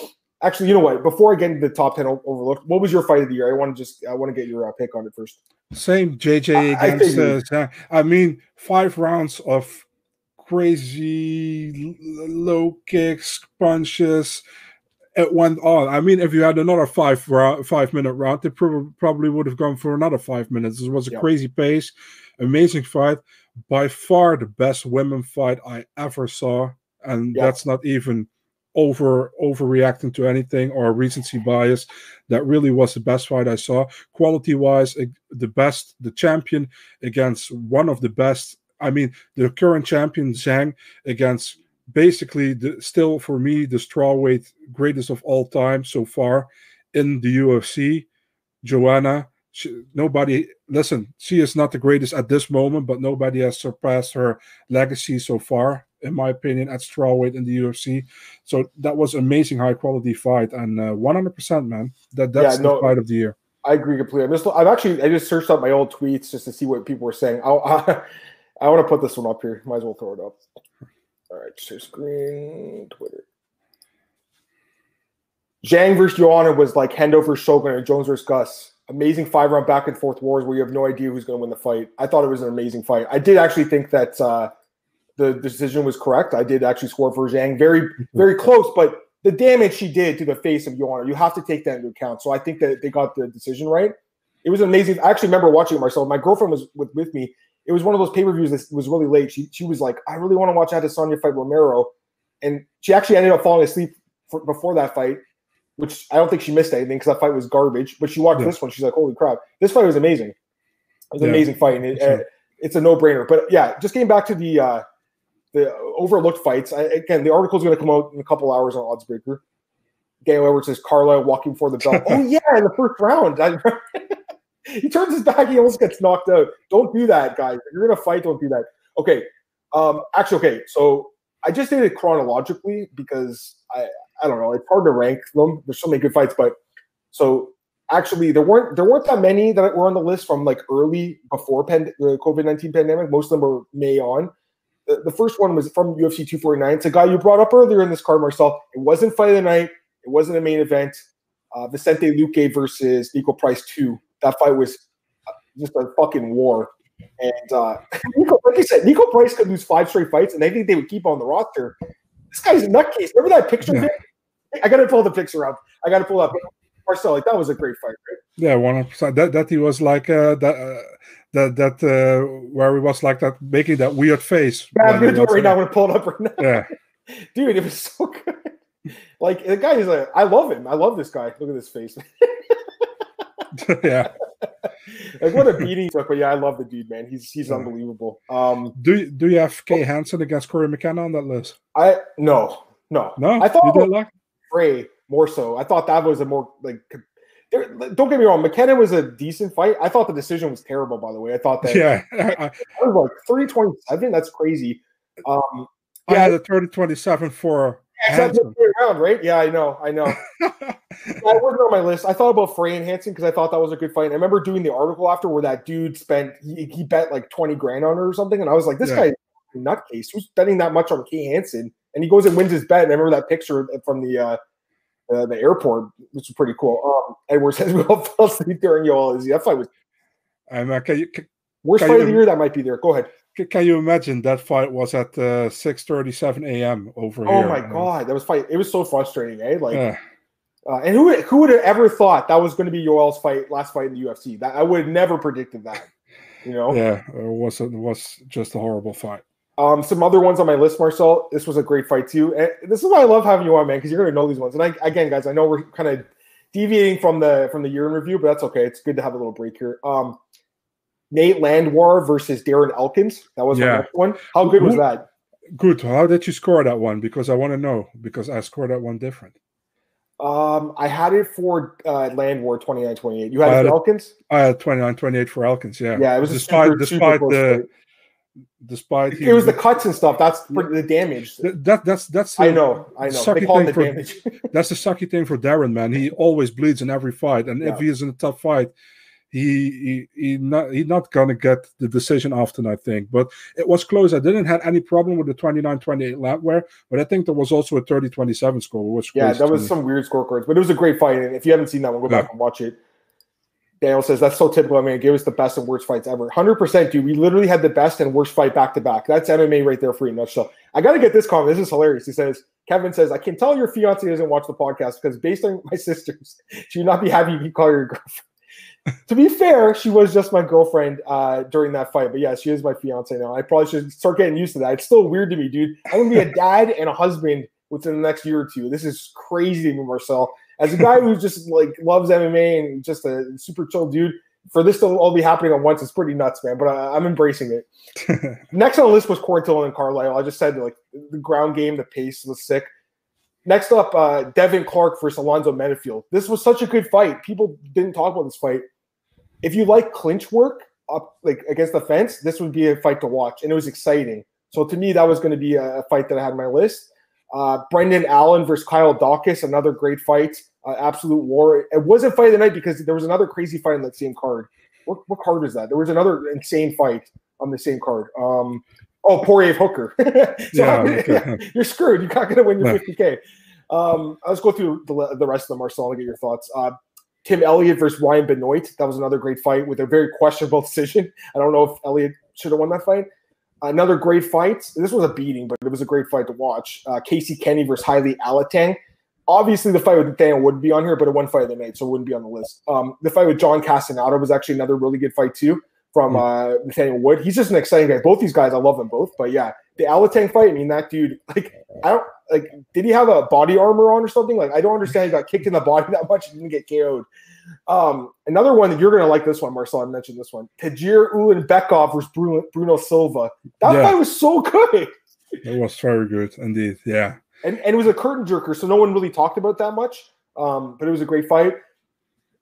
actually, you know what? Before I get into the top ten overlooked, what was your fight of the year? I want to just I want to get your uh, pick on it first. Same JJ against. I, uh, I mean, five rounds of crazy low kicks, punches. It went on. Oh, I mean, if you had another five five minute round, they probably would have gone for another five minutes. It was a crazy pace, amazing fight by far the best women fight I ever saw, and yeah. that's not even over overreacting to anything or recency bias. That really was the best fight I saw, quality wise. The best, the champion against one of the best. I mean, the current champion Zhang against basically the, still for me the strawweight greatest of all time so far in the UFC. Joanna she, nobody listen she is not the greatest at this moment but nobody has surpassed her legacy so far in my opinion at strawweight in the ufc so that was amazing high quality fight and uh, 100% man that that's yeah, no, the fight of the year. I agree completely. I'm just i've actually i just searched up my old tweets just to see what people were saying. [LAUGHS] I i, I want to put this one up here might as well throw it up all right share screen twitter Zhang versus Joanna was like Hendo versus Shogun or Jones versus Gus amazing five round back and forth wars where you have no idea who's going to win the fight. I thought it was an amazing fight. I did actually think that uh, the decision was correct. I did actually score for Zhang. Very, very [LAUGHS] close, but the damage she did to the face of Joanna, you have to take that into account. So I think that they got the decision right. It was amazing. I actually remember watching it myself. My girlfriend was with, with me. It was one of those pay per views that was really late. She, she was like, I really want to watch Adesanya fight Romero. And she actually ended up falling asleep for, before that fight which I don't think she missed anything because that fight was garbage. But she watched yeah. this one, she's like, "Holy crap, this fight was amazing! It was an amazing fight, and it, uh, it's a no brainer." But yeah, just getting back to the uh, the overlooked fights. I, again, the article is going to come out in a couple hours on Oddsbreaker. Daniel Edwards says Carla walking for the belt. [LAUGHS] oh yeah, in the first round. He turns his back, he almost gets knocked out. Don't do that, guys. If you're gonna fight, don't do that. Okay. Um, actually, okay, so I just did it chronologically because I I don't know. It's hard to rank them. There's so many good fights, but so actually there weren't there weren't that many that were on the list from like early before the COVID nineteen pandemic. Most of them were May on. The, the, first one was from UFC 249. It's a guy you brought up earlier in this card, Marcel. It wasn't fight of the night. It wasn't a main event. Uh, Vicente Luque versus Niko Price two. That fight was uh, just a fucking war. And uh, [LAUGHS] Niko, like I said, Niko Price could lose five straight fights, and I think they would keep on the roster. This guy's a nutcase. Remember that picture? Yeah. I got to pull the picture up. I got to pull up. Marcel, like that was a great fight, right? Yeah, one hundred percent. That that he was like uh, that uh, that that uh, where he was like that making that weird face. Yeah, I'm gonna do it right now. I'm gonna pull it up right now. Yeah, [LAUGHS] dude, it was so good. Like the guy is like, I love him. I love this guy. Look at this face. [LAUGHS] [LAUGHS] yeah. [LAUGHS] like what a beating took. But yeah, I love the dude, man. He's he's Yeah. unbelievable. Um, Do you, do you have Kay Hansen against Cory McKenna on that list? I no no No, I thought you like. Frey more so. I thought that was a more like. There, don't get me wrong. McKenna was a decent fight. I thought the decision was terrible. By the way, I thought that [LAUGHS] Yeah, I, I was like three twenty seven. That's crazy. Um, I had a 30 27 for the around, right? Yeah, I know, I know. That wasn't on my list. I thought about Frey and Hansen because I thought that was a good fight. And I remember doing the article after where that dude spent he, he bet like twenty grand on her or something, and I was like, this Yeah. guy is a nutcase. Who's betting that much on Kay Hansen? And he goes and wins his bet. And I remember that picture from the uh, uh, the airport, which was pretty cool. Um, Edward says [LAUGHS] we all fell asleep during you all. That fight was Um, uh, can you can, worst Can fight you- of the year. That might be there. Go ahead. can you imagine that fight was at uh, 6:37 a.m. over Oh here? Oh my god, that was fight. It was so frustrating, eh? Like, uh, uh, and who who would have ever thought that was going to be Yoel's fight, last fight in the UFC? That I would have never predicted that. You know. yeah, it was it was just a horrible fight. Um, some other ones on my list, Marcel. This was a great fight too. And this is why I love having you on, man, because you're gonna know these ones. And I, again, guys, I know we're kind of deviating from the from the year in review, but that's okay. It's good to have a little break here. Um, Nate Landwehr versus Darren Elkins. That was Yeah. one. How good was that? Good. How did you score that one? Because I want to know. Because I scored that one different. Um, I had it for uh, Landwehr 29-28. You had I had it- Elkins? I had 29-28 for Elkins. Yeah. Yeah, it was despite super, super despite close the despite It was the cuts and stuff. That's pretty- the damage. Th- that that's that's I know, I know. They call thing the for- damage. [LAUGHS] that's the sucky thing for Darren, man. He always bleeds in every fight, and Yeah. if he is in a tough fight, he he he not he not gonna get the decision often, I think. But it was close. I didn't have any problem with the 29-28 Landwehr, but I think there was also a 30-27 score, which Yeah, that was me. some weird scorecards, but it was a great fight. And if you haven't seen that one, go back Yeah. and watch it. Daniel says that's so typical. I mean, give us the best and worst fights ever. Hundred percent, dude. We literally had the best and worst fight back to back. That's MMA right there for you, nutshell. I got to get this comment. This is hilarious. He says, Kevin says, I can tell your fiance doesn't watch the podcast because based on my [LAUGHS] sisters, she would not be happy if you call your girlfriend. To be fair, she was just my girlfriend uh, during that fight. But yeah, she is my fiance now. I probably should start getting used to that. It's still weird to me, dude. I'm gonna be a dad and a husband within the next year or two. This is crazy to me, Marcel. As a guy who just like loves MMA and just a super chill dude, for this to all be happening at once is pretty nuts, man. But uh, I'm embracing it. [LAUGHS] Next on the list was Quarantillo and Carlyle. I just said like the ground game, the pace was sick. Next up, uh, Devin Clark versus Alonzo Menifield. This was such a good fight. People didn't talk about this fight. If you like clinch work up like against the fence, this would be a fight to watch, and it was exciting. So to me, that was going to be a, fight that I had on my list. Uh, Brendan Allen versus Kyle Daukaus, another great fight. Uh, absolute war. It wasn't fight of the night because there was another crazy fight on that same card. What, what card is that? There was another insane fight on the same card. Um, oh, Poirier Hooker. [LAUGHS] so Yeah, I- okay. [LAUGHS] you're screwed. You're not going to win your 50k. Um, let's go through the, the rest of them, Marcel, and get your thoughts. Uh, Tim Elliott versus Ryan Benoit. That was another great fight with a very questionable [LAUGHS] decision. I don't know if Elliott should have won that fight. Another great fight. This was a beating, but it was a great fight to watch. Uh, Casey Kenney versus Heili Alateng. Obviously, the fight with Nathaniel wouldn't be on here, but it one fight of the night, so it wouldn't be on the list. Um, the fight with John Castaneda was actually another really good fight too from uh, Nathaniel Wood. He's just an exciting guy. Both these guys, I love them both. But yeah, the Alateng fight. I mean, that dude. Like, I don't like. Did he have a body armor on or something? Like, I don't understand. He got kicked in the body [LAUGHS] that much. He didn't get KO'd. Um, another one that you're gonna like this one, Marcel. I mentioned this one. Tajir Ulan versus Bruno, Bruno Silva. That Yeah. fight was so good. It was very good indeed. Yeah. and, and it was a curtain jerker, so no one really talked about that much. Um, but it was a great fight.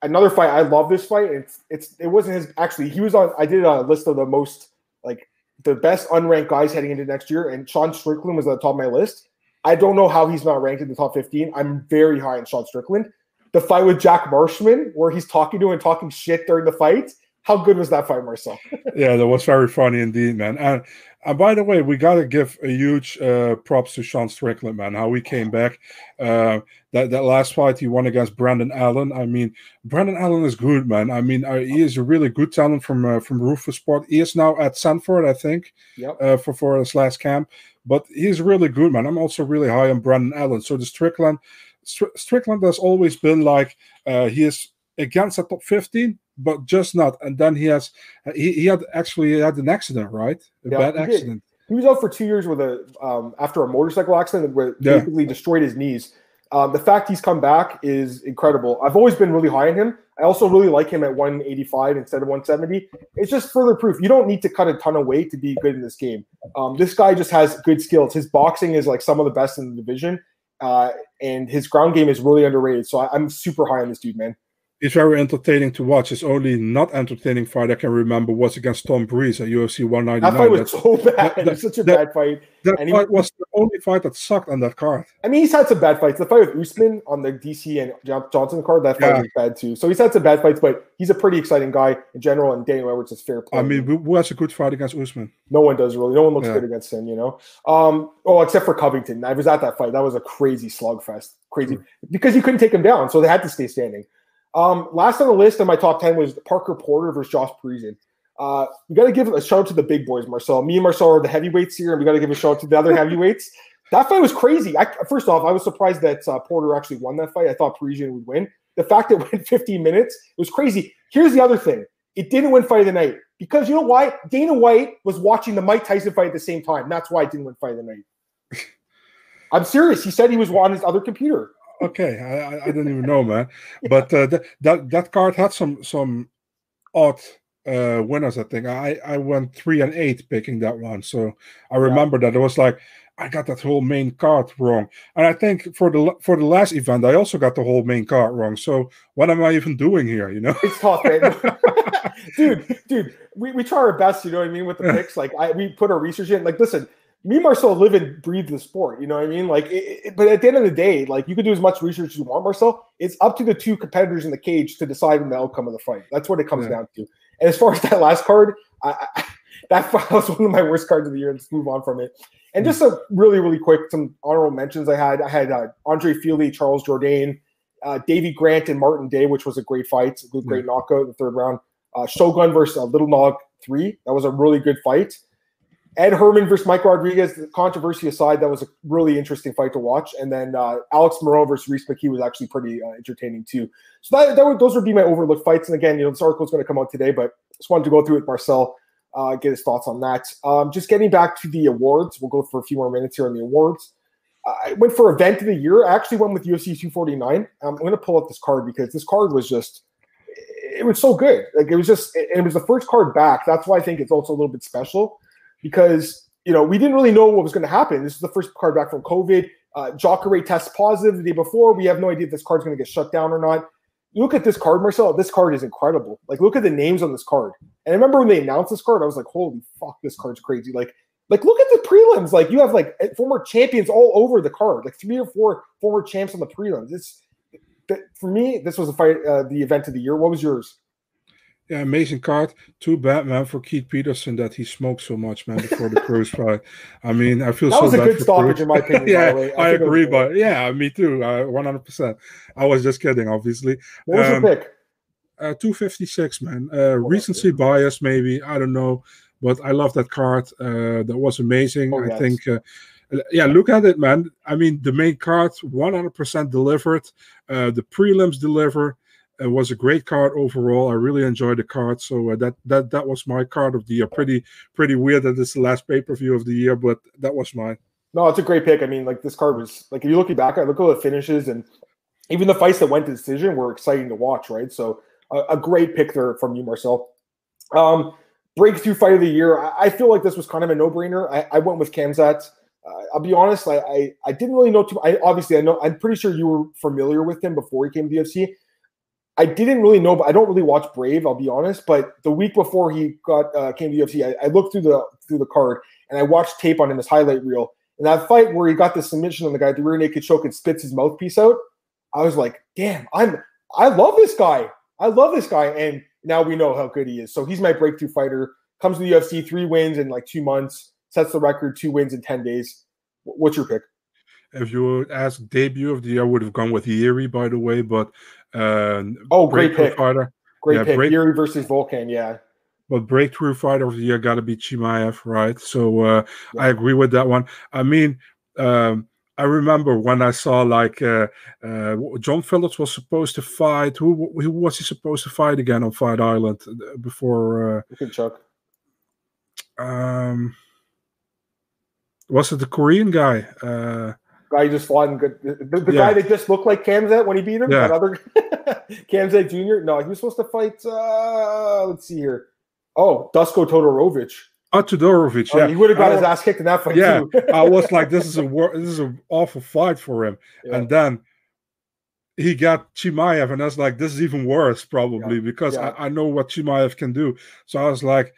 Another fight, I love this fight. It's it's it wasn't his actually. He was on. I did a list of the most like the best unranked guys heading into next year, and Sean Strickland was at the top of my list. I don't know how he's not ranked in the top fifteen. I'm very high on Sean Strickland. The fight with Jack Marshman, where he's talking to him and talking shit during the fight. How good was that fight, Marcel? [LAUGHS] yeah, that was very funny indeed, man. And, and by the way, we got to give a huge uh, props to Sean Strickland, man. How he came back. Uh, that that last fight he won against Brendan Allen. I mean, Brendan Allen is good, man. I mean, uh, he is a really good talent from uh, from Rufus Sport. He is now at Sanford, I think, Yep. uh, for for his last camp. But he's really good, man. I'm also really high on Brendan Allen. So the Strickland, Str- Strickland has always been like uh, he is against the top 15 but just not and then he has he, he had actually had an accident right a Yeah, bad he accident He was out for two years with a um, after a motorcycle accident where Yeah. basically destroyed his knees. Um, the fact he's come back is incredible. I've always been really high on him. I also really like him at 185 instead of 170. It's just further proof. You don't need to cut a ton of weight to be good in this game. Um, this guy just has good skills. His boxing is like some of the best in the division, uh, and his ground game is really underrated. So I, I'm super high on this dude, man he's very entertaining to watch. His only not entertaining fight I can remember was against Tom Breese at UFC 199. That fight was That's, so bad. That, it was such a that, bad fight. That and fight he, was the only fight that sucked on that card. I mean, he's had some bad fights. The fight with Usman on the DC and Johnson card, that fight yeah. was bad too. So he's had some bad fights, but he's a pretty exciting guy in general. And Daniel Edwards is fair play. I mean, who has a good fight against Usman? No one does really. No one looks yeah. good against him, you know. Um, oh, except for Covington. I was at that fight. That was a crazy slugfest. Crazy mm. because he couldn't take him down, so they had to stay standing. Um, last on the list in my top 10 was Parker Porter versus Josh Parisian. Uh, we got to give a shout out to the big boys, Marcel. Me and Marcel are the heavyweights here, and we got to give a shout out to the other [LAUGHS] heavyweights. That fight was crazy. I, first off, I was surprised that uh, Porter actually won that fight. I thought Parisian would win. The fact that it went [LAUGHS] 15 minutes it was crazy. Here's the other thing it didn't win fight of the night because you know why? Dana White was watching the Mike Tyson fight at the same time. That's why it didn't win fight of the night. [LAUGHS] I'm serious. He said he was on his other computer okay, I, I didn't even know, man. [LAUGHS] But uh, th- that that card had some some odd uh, winners. I think I I went three and eight picking that one, so I remember yeah. that it was like I got that whole main card wrong, and I think for the for the last event I also got the whole main card wrong. So what am I even doing here? You know, it's tough, [LAUGHS] [LAUGHS] dude, dude, we, we try our best. You know what I mean with the picks. Like I we put our research in. Like listen, me and Marcel live and breathe the sport. You know what I mean? Like, it, it, but at the end of the day, like you can do as much research as you want, Marcel. It's up to the two competitors in the cage to decide on the outcome of the fight. That's what it comes yeah. down to. And as far as that last card, I, I, [LAUGHS] that [LAUGHS] was one of my worst cards of the year. Let's move on from it. And just a really, really quick, some honorable mentions I had. I had uh, Andre Fili, Charles Jourdain, uh, Davy Grant, and Martin Day, which was a great fight, a good, great knockout in the third round. Uh, Shogun versus uh, Little Nog three. That was a really good fight. Ed Herman versus Mike Rodriguez, the controversy aside, that was a really interesting fight to watch. And then uh, Alex Moreau versus Rhys McKee was actually pretty uh, entertaining too. So that, that would, those would be my overlooked fights. And again, you know, this article is going to come out today, but just wanted to go through with Marcel, uh, get his thoughts on that. Um, just getting back to the awards, we'll go for a few more minutes here on the awards. I went for event of the year. I actually went with UFC 249. Um, I'm going to pull up this card because this card was just it was so good. Like it was just, it, it was the first card back. That's why I think it's also a little bit special because you know we didn't really know what was going to happen. This is the first card back from COVID. Uh, Jacare tests positive the day before. We have no idea if this card's going to get shut down or not. look at this card, Marcel. This card is incredible. Like, look at the names on this card. And I remember when they announced this card, I was like, "Holy fuck, this card's crazy!" Like, like look at the prelims. Like, you have like former champions all over the card. Like three or four former champs on the prelims. It's for me. This was a fight, uh, the event of the year. What was yours? Yeah, amazing card. Too bad, man, for Keith Peterson that he smoked so much, man, before the Cruz fight. [LAUGHS] I mean, I feel that so was a good stoppage, in my opinion. [LAUGHS] yeah, I, I agree, but yeah, me too. Hundred percent. I was just kidding, obviously. What was um, your pick? Uh, two fifty six, man. Uh, oh, recency bias, maybe. I don't know, but I love that card. Uh, that was amazing. Oh, I yes. think. Uh, yeah, look at it, man. I mean, the main card 100% delivered. Uh, the prelims deliver it was a great card overall. I really enjoyed the card, so uh, that that that was my card of the year. Pretty pretty weird that it's the last pay per view of the year, but that was mine. No, it's a great pick. I mean, like this card was like if you're looking back, I look at the finishes and even the fights that went to decision were exciting to watch, right? So a, a great pick there from you, Marcel. Um, breakthrough fight of the year. I, I, feel like this was kind of a no brainer. I, I, went with Khamzat. Uh, I'll be honest, I, I, I didn't really know too. I obviously I know I'm pretty sure you were familiar with him before he came to the UFC. I didn't really know, but I don't really watch Brave. I'll be honest. But the week before he got uh, came to UFC, I, I, looked through the through the card and I watched tape on him, his highlight reel. And that fight where he got the submission on the guy, the rear naked choke, and spits his mouthpiece out. I was like, damn, I'm I love this guy. I love this guy, and now we know how good he is. So he's my breakthrough fighter. Comes to the UFC, three wins in like two months, sets the record, two wins in ten days. What's your pick? If you would ask debut of the year, I would have gone with Yuri, by the way. But oh, great pick. Fighter. Great yeah, pick. Break- Yuri versus Volkan. Yeah. But breakthrough fighter of the year got to be Chimaev, right? So uh, yeah. I agree with that one. I mean, um, I remember when I saw like uh, uh, John Phillips was supposed to fight. Who, who was he supposed to fight again on Fight Island uh, before? Uh, Chuck. Um, was it the Korean guy? Uh, guy just fought in good. The, the yeah. guy that just looked like Khamzat when he beat him. Yeah. That other [LAUGHS] Khamzat Jr. No, he was supposed to fight. Uh, let's see here. Oh, Dusko Todorovic. Oh, Todorovic, oh, yeah, he would have got his ass kicked in that fight. Yeah, I was like, this is a this is an awful fight for him, yeah. and then he got Chimaev, and I was like, this is even worse, probably, because I, I know what Chimaev can do. So I was like,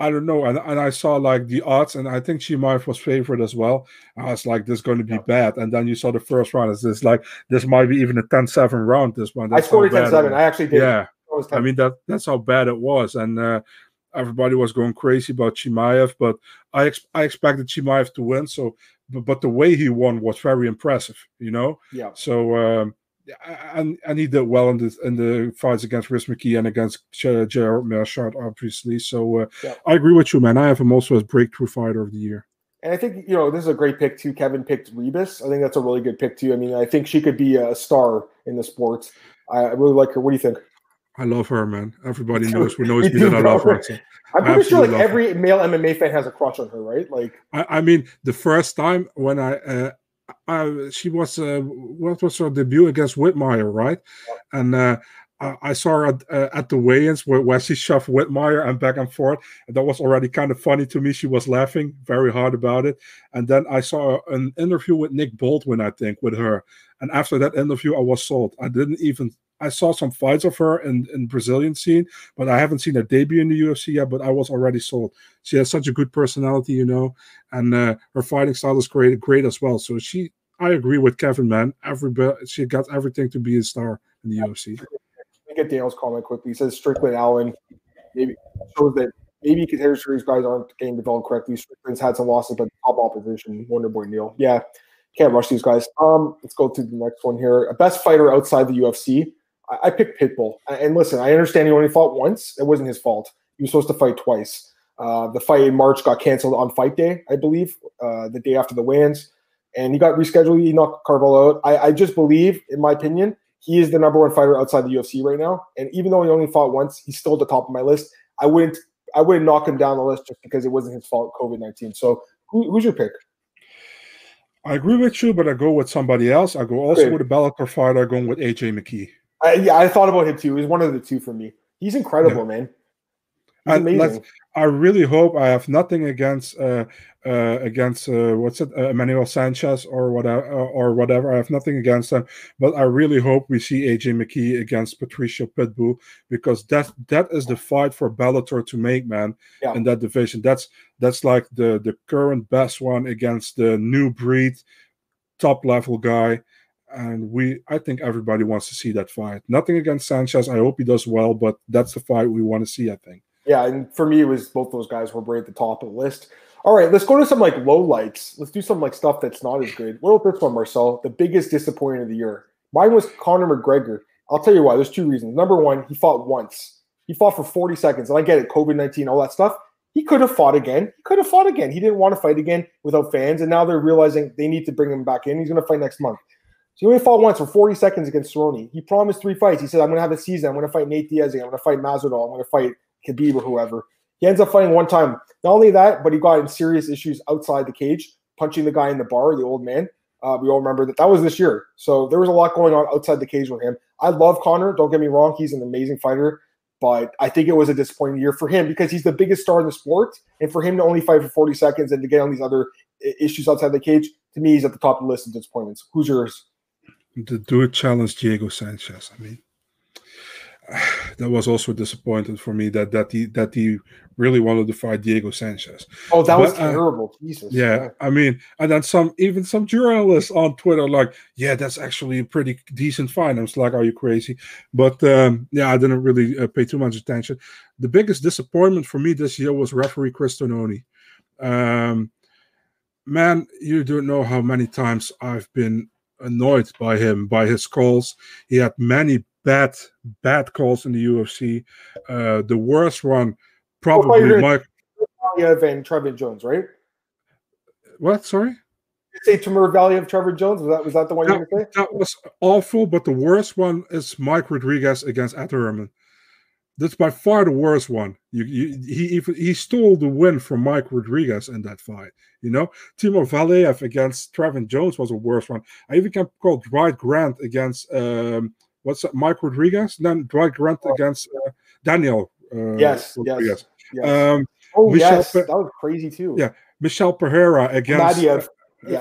I don't know. And, and I saw like the odds, and I think Chimaev was favored as well. I was like, this is going to be yeah. bad. And then you saw the first round. It's just like, this might be even a 10 7 round. This one. That's I scored 10 7. I actually did. Yeah. I mean, that that's how bad it was. And uh, everybody was going crazy about Chimaev, but I, ex- I expected Chimaev to win. So, but, but the way he won was very impressive, you know? Yeah. So, um, and and he did well in the in the fights against Rhys McKee and against Gerald Meerschaert, obviously. So uh, yeah. I agree with you, man. I have him also as breakthrough fighter of the year. And I think you know this is a great pick too. Kevin picked Ribas. I think that's a really good pick too. I mean, I think she could be a star in the sports. I really like her. What do you think? I love her, man. Everybody [LAUGHS] knows who knows me that I love her. So [LAUGHS] I'm pretty sure like every her. male MMA fan has a crush on her, right? Like, I, I mean, the first time when I uh, uh, she was uh, what was her debut against Whitmire, right? And uh, I saw her at, uh, at the weigh-ins where, where she shoved Whitmire and back and forth. And that was already kind of funny to me. She was laughing very hard about it. And then I saw an interview with Nick Baldwin, I think, with her. And after that interview, I was sold. I didn't even I saw some fights of her in, in Brazilian scene, but I haven't seen her debut in the UFC yet. But I was already sold. She has such a good personality, you know, and uh, her fighting style is great, great as well. So she, I agree with Kevin, man. Every she got everything to be a star in the UFC. Me get Dale's comment quickly. He says Strickland Allen maybe shows that maybe contender series guys aren't getting developed correctly. Strickland's had some losses, but top opposition. Wonderboy Neil, yeah, can't rush these guys. Um, let's go to the next one here. Best fighter outside the UFC. I, I picked Pitbull. And listen, I understand he only fought once. It wasn't his fault. He was supposed to fight twice. Uh, the fight in March got canceled on fight day, I believe, uh, the day after the weigh-ins, and he got rescheduled. He knocked Carvalho out. I, I, just believe, in my opinion, he is the number one fighter outside the UFC right now. And even though he only fought once, he's still at the top of my list. I wouldn't, I wouldn't knock him down the list just because it wasn't his fault, COVID nineteen. So, who, who's your pick? I agree with you, but I go with somebody else. I go also okay. with a Bellator fighter. I go with AJ McKee. I, yeah, I thought about him too. He's one of the two for me. He's incredible, yeah. man. He's amazing. I, I really hope I have nothing against uh, uh, against uh, what's it, uh, Emmanuel Sanchez or whatever or whatever. I have nothing against them, but I really hope we see AJ McKee against Patricio Pitbull because that that is the fight for Bellator to make, man. Yeah. In that division, that's that's like the the current best one against the new breed, top level guy and we I think everybody wants to see that fight. Nothing against Sanchez. I hope he does well, but that's the fight we want to see, I think. Yeah, and for me it was both those guys were right at the top of the list. All right, let's go to some like low lights. Let's do some like stuff that's not as good. What about this one, Marcel? The biggest disappointment of the year. Mine was Conor McGregor. I'll tell you why. There's two reasons. Number one, he fought once. He fought for 40 seconds. And I get it, COVID 19, all that stuff. He could have fought again. He could have fought again. He didn't want to fight again without fans. And now they're realizing they need to bring him back in. He's going to fight next month. So he only fought once for 40 seconds against Cerrone. He promised three fights. He said, I'm going to have a season. I'm going to fight Nate Diaz. I'm going to fight Masvidal. I'm going to fight Khabib or whoever. He ends up fighting one time. Not only that, but he got in serious issues outside the cage, punching the guy in the bar, the old man. Uh, we all remember that. That was this year. So there was a lot going on outside the cage with him. I love Conor. Don't get me wrong. He's an amazing fighter. But I think it was a disappointing year for him because he's the biggest star in the sport. And for him to only fight for 40 seconds and to get on these other issues outside the cage, to me, he's at the top of the list of disappointments. Who's yours? The do it challenge Diego Sanchez. I mean, [SIGHS] that was also disappointed for me that that he that he really wanted to fight Diego Sanchez. Oh, that but, was uh, terrible. Uh, Jesus. Yeah, yeah, I mean, and then some even some journalists on Twitter like, yeah, that's actually a pretty decent fight. I was like, are you crazy? But um, yeah, I didn't really uh, pay too much attention. The biggest disappointment for me this year was referee Chris Tognoni. Um, man, you don't know how many times I've been annoyed by him, by his calls. He had many bad, bad calls in the UFC. Uh, the worst one, probably Mike. Valiev and Trevin Jones, right? What? Sorry. You say Timur Valiev, Trevin Jones. Was that was that the one that, you were That was awful, but the worst one is Mike Rodriguez against Ed Herman. That's by far the worst one. You, you, he he stole the win from Mike Rodriguez in that fight. You know, Timur Valiev against Trevin Jones was a worse one. I even can call Dwight Grant against um, what's that, Mike Rodriguez. Then Dwight Grant oh. against uh, Daniel. Uh, yes, Rodriguez. yes, yes. Um, oh Michel yes, that was crazy too. Yeah, Michel Pereira against. Uh, yeah.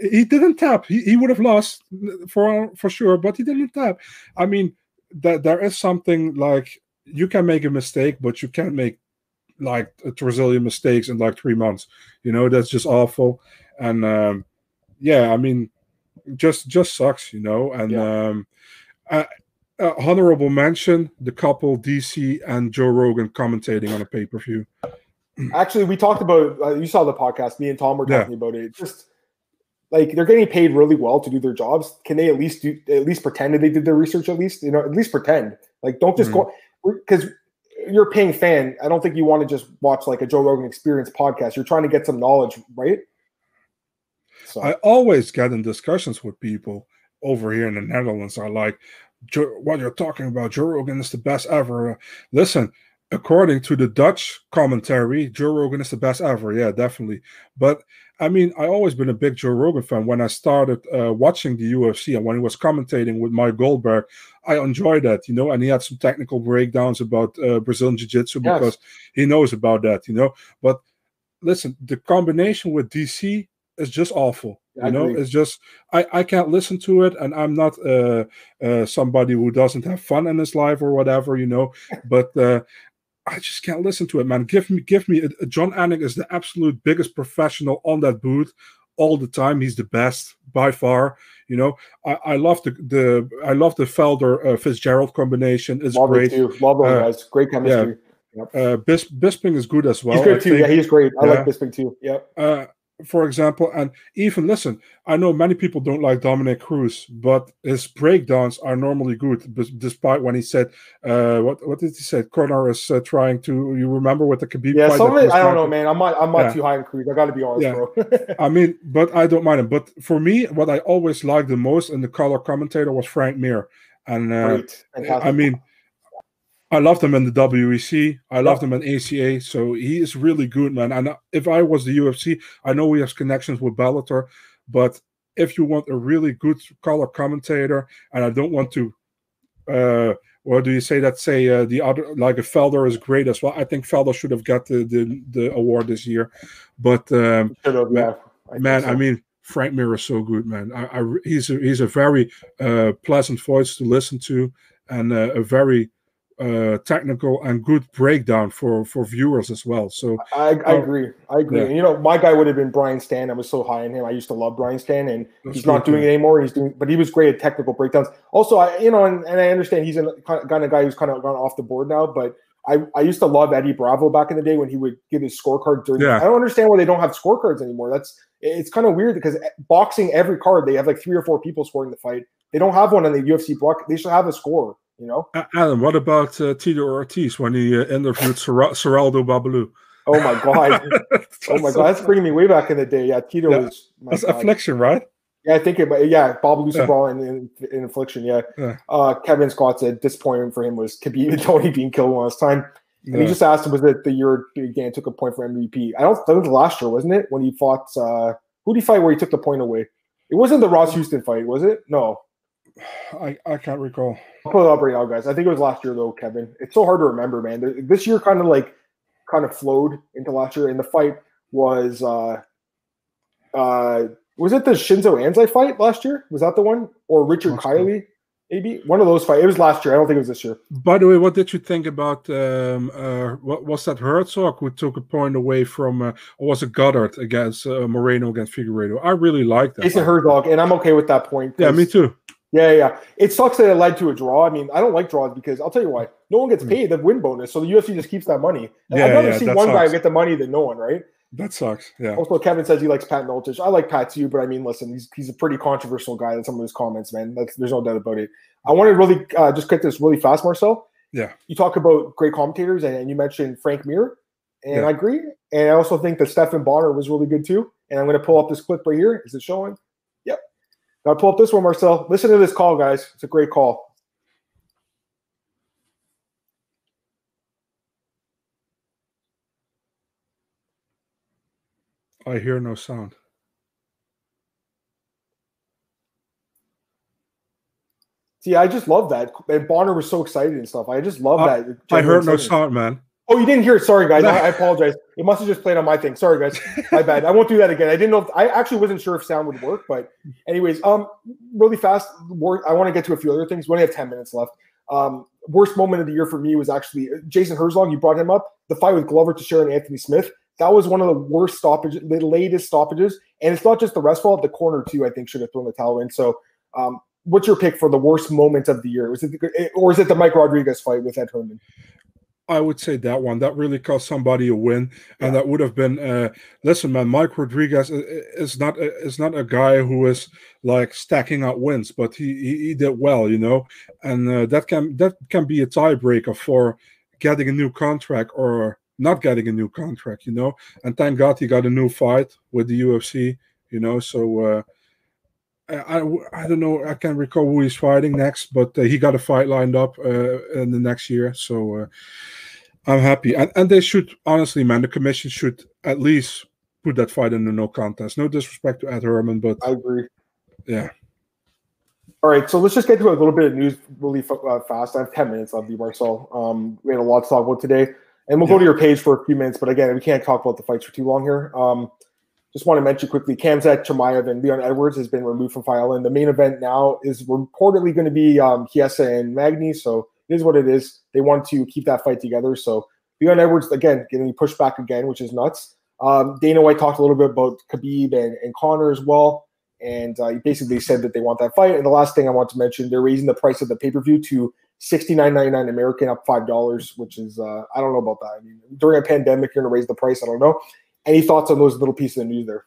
he didn't tap. He, he would have lost for for sure, but he didn't tap. I mean, that there is something like you can make a mistake, but you can't make like a trillion mistakes in like three months. You know, that's just awful. And um, yeah, I mean, just just sucks, you know. And yeah. um, uh, uh, honorable mention: the couple DC and Joe Rogan commentating on a pay per view. [CLEARS THROAT] Actually, we talked about. Uh, you saw the podcast. Me and Tom were talking yeah. about it. Just like they're getting paid really well to do their jobs. Can they at least do at least pretend that they did their research? At least you know, at least pretend. Like, don't just mm-hmm. go because you're a paying fan. I don't think you want to just watch like a Joe Rogan Experience podcast. You're trying to get some knowledge, right? So. I always get in discussions with people over here in the Netherlands are like, what you're talking about, Joe Rogan is the best ever. Listen, according to the Dutch commentary, Joe Rogan is the best ever. Yeah, definitely. But I mean, I always been a big Joe Rogan fan. When I started uh, watching the UFC and when he was commentating with Mike Goldberg, I enjoyed that, you know. And he had some technical breakdowns about uh, Brazilian Jiu Jitsu yes. because he knows about that, you know. But listen, the combination with DC is just awful. You know, it's just I I can't listen to it, and I'm not uh, uh, somebody who doesn't have fun in his life or whatever, you know. But uh, I just can't listen to it, man. Give me, give me. Uh, Jon Anik is the absolute biggest professional on that booth all the time. He's the best by far. You know, I, I love the the I love the Felder uh, Fitzgerald combination. It's love great. It too. Love them uh, guys. Great chemistry. Yeah. Yep. Uh, Bis- Bisping is good as well. He's good too. Yeah, he's great. I yeah. like Bisping too. Yep. Uh, for example, and even listen, I know many people don't like Dominick Cruz, but his breakdowns are normally good, despite when he said, uh, "What what did he say?" Conor is uh, trying to. You remember what the Khabib? Yeah, some I don't know, man. I'm not I'm not yeah. too high in Cruz. I got to be honest, yeah. bro. [LAUGHS] I mean, but I don't mind him. But for me, what I always liked the most in the color commentator was Frank Mir, and uh, I mean I loved him in the WEC. I loved him in ACA. So he is really good, man. And if I was the UFC, I know he has connections with Bellator, but if you want a really good color commentator, and I don't want to, uh, or do you say that? Say uh, the other, like a Felder is great as well. I think Felder should have got the the, the award this year, but um, yeah, I man, so. I mean, Frank Mir is so good, man. I, I he's a, he's a very uh, pleasant voice to listen to, and uh, a very uh, technical and good breakdown for for viewers as well. So I, I uh, agree. I agree. Yeah. you know, my guy would have been Brian Stann. I was so high on him. I used to love Brian Stann, and That's he's not doing it anymore. He's doing, but he was great at technical breakdowns. Also, I you know, and, and I understand he's a kind of guy who's kind of gone off the board now, but. I, I used to love Eddie Bravo back in the day when he would give his scorecard during. Yeah. I don't understand why they don't have scorecards anymore. That's it's kind of weird because boxing every card they have like three or four people scoring the fight. They don't have one on the UFC block. They should have a score. You know, Alan. What about uh, Tito Ortiz when he uh, interviewed Ser- Seraldo Babalu? Oh my god! [LAUGHS] oh my god! That's bringing me way back in the day. Yeah, Tito yeah. was. That's god. affliction, right? Yeah, I think it. Yeah, Babalu yeah. Brawl in, in, in, affliction. Yeah. yeah. Uh, Kevin Scott said disappointment for him was Khabib and [LAUGHS] Tony being killed one last time. And yeah. he just asked him, was it the year again took a point for MVP? I don't think it was last year, wasn't it? When he fought, uh, who did he fight where he took the point away? It wasn't the Ross Houston fight, was it? No. I, I can't recall. I'll put it up right now, guys. I think it was last year though, Kevin. It's so hard to remember, man. This year kind of like kind of flowed into last year, and the fight was uh uh was it the Shinsho Anzai fight last year? Was that the one? Or Richard That's Kiely? Maybe one of those fights. It was last year. I don't think it was this year. By the way, what did you think about um, uh, what was that Herzog who took a point away from, uh, or was it Goddard against uh, Moreno against Figueiredo? I really like that. It's a Herzog, and I'm okay with that point. Yeah, me too. Yeah, yeah. It sucks that it led to a draw. I mean, I don't like draws because I'll tell you why. No one gets hmm. paid the win bonus, so the UFC just keeps that money. yeah, I'd rather yeah, see one sucks. guy get the money than no one, right? That sucks. Yeah. Also, Kevin says he likes Pat Miletich. I like Pat too, but I mean, listen, he's he's a pretty controversial guy in some of his comments, man. That's, there's no doubt about it. I want to really uh, just cut this really fast, Marcel. Yeah. You talk about great commentators, and, and you mentioned Frank Mir, and yeah. I agree. And I also think that Stephan Bonnar was really good too. And I'm going to pull up this clip right here. Is it showing? Now pull up this one, Marcel. Listen to this call, guys. It's a great call. I hear no sound. See, I just love that. And Bonnar was so excited and stuff. I just love I, that. I heard no sound, man. Oh, you didn't hear it. Sorry, guys. I, I, apologize. It must have just played on my thing. Sorry, guys. My bad. I won't do that again. I didn't know. If, I actually wasn't sure if sound would work, but anyways, um, really fast. I want to get to a few other things. We only have ten minutes left. Um, worst moment of the year for me was actually Jason Herzog. You brought him up. The fight with Glover Teixeira and Anthony Smith. That was one of the worst stoppages, the latest stoppages. And it's not just the rest fault. The corner too. I think should have thrown the towel in. So, um, what's your pick for the worst moment of the year? Was it the, or is it the Mike Rodriguez fight with Ed Herman? I would say that one that really cost somebody a win, and yeah. that would have been. Uh, listen, man, Mike Rodriguez is not a, is not a guy who is like stacking up wins, but he he, he did well, you know, and uh, that can that can be a tiebreaker for getting a new contract or not getting a new contract, you know. And thank God he got a new fight with the UFC, you know. So uh, I, I, don't know, I can't recall who he's fighting next, but uh, he got a fight lined up uh, in the next year. So uh, I'm happy, and and they should honestly, man, the commission should at least put that fight in the no contest. No disrespect to Ed Herman, but I agree. Yeah. All right, so let's just get to a little bit of news really uh, fast. I have ten minutes left, Marcel. Um, we had a lot to talk about today, and we'll yeah. go to your page for a few minutes. But again, we can't talk about the fights for too long here. Um, just want to mention quickly, Khamzat Chimaev and Leon Edwards has been removed from Fight and The main event now is reportedly going to be um, and Magny, so it is what it is. They want to keep that fight together. So Leon Edwards again getting pushed back again, which is nuts. Um, Dana White talked a little bit about Khabib and, and Conor as well, and uh, he basically said that they want that fight. And the last thing I want to mention, they're raising the price of the pay per view to sixty nine ninety nine American, up five dollars, which is uh, I don't know about that. I mean, during a pandemic, you're going to raise the price. I don't know. Any thoughts on those little pieces of news there?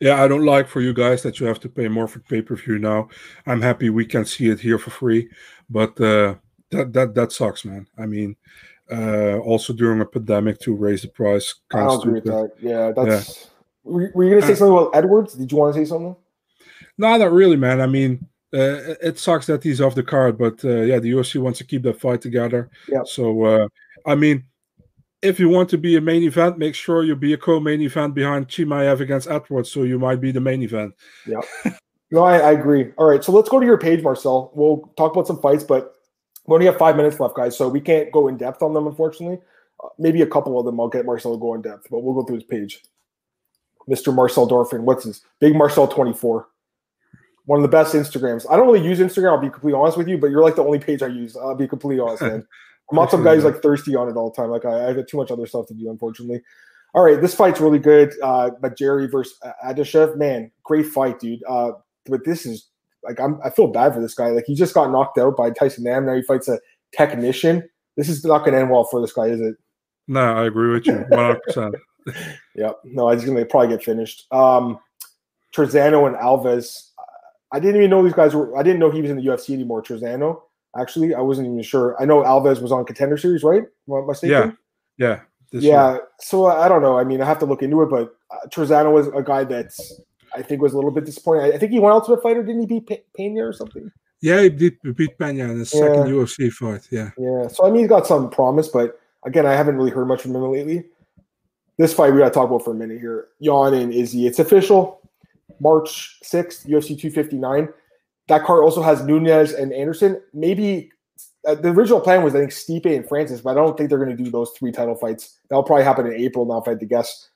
Yeah, I don't like for you guys that you have to pay more for pay per view now. I'm happy we can see it here for free, but uh, that that that sucks, man. I mean, uh, also during a pandemic to raise the price. I don't agree with that. Yeah, that's. Yeah. Were, were you going to say uh, something about Edwards? Did you want to say something? No, not really, man. I mean, uh, it sucks that he's off the card, but uh, yeah, the UFC wants to keep that fight together. Yeah. So, uh, I mean, if you want to be a main event, make sure you be a co-main event behind Chimaev against Edwards, so you might be the main event. Yeah. no, I, I, agree. All right, so let's go to your page, Marcel. We'll talk about some fights, but we only have five minutes left, guys, so we can't go in depth on them, unfortunately. Uh, maybe a couple of them I'll get Marcel to go in depth, but we'll go through his page. Mr. Marcel Dorfin, what's his? Big Marcel 24. One of the best Instagrams. I don't really use Instagram, I'll be completely honest with you, but you're like the only page I use. I'll be completely honest, man. [LAUGHS] I'm not some guy who's like thirsty on it all the time. Like I, I have too much other stuff to do, unfortunately. All right, this fight's really good. Uh, but Jerry versus Adeshev, man, great fight, dude. Uh, but this is like I'm, I feel bad for this guy. Like he just got knocked out by Tyson Nam. Now he fights a technician. This is not going to end well for this guy, is it? No, I agree with you 100. percent [LAUGHS] [LAUGHS] Yeah, no, he's going to probably get finished. Um, Trizano and Alves. I didn't even know these guys were. I didn't know he was in the UFC anymore. Trizano. Actually, I wasn't even sure. I know Alves was on Contender Series, right? Am I mistaken? Yeah, yeah, yeah. Year. So I don't know. I mean, I have to look into it, but uh, Trizano was a guy that's I think was a little bit disappointing. I think he went Ultimate Fighter, didn't he beat Pena or something? Yeah, he did beat Pena in his yeah. second UFC fight. Yeah. Yeah. So I mean, he's got some promise, but again, I haven't really heard much from him lately. This fight we got to talk about for a minute here. Yan and Izzy. It's official. March 6th, UFC 259. That card also has Nunes and Anderson. Maybe uh, the original plan was I think Stipe and Francis, but I don't think they're going to do those three title fights. That'll probably happen in April now, if I had to guess.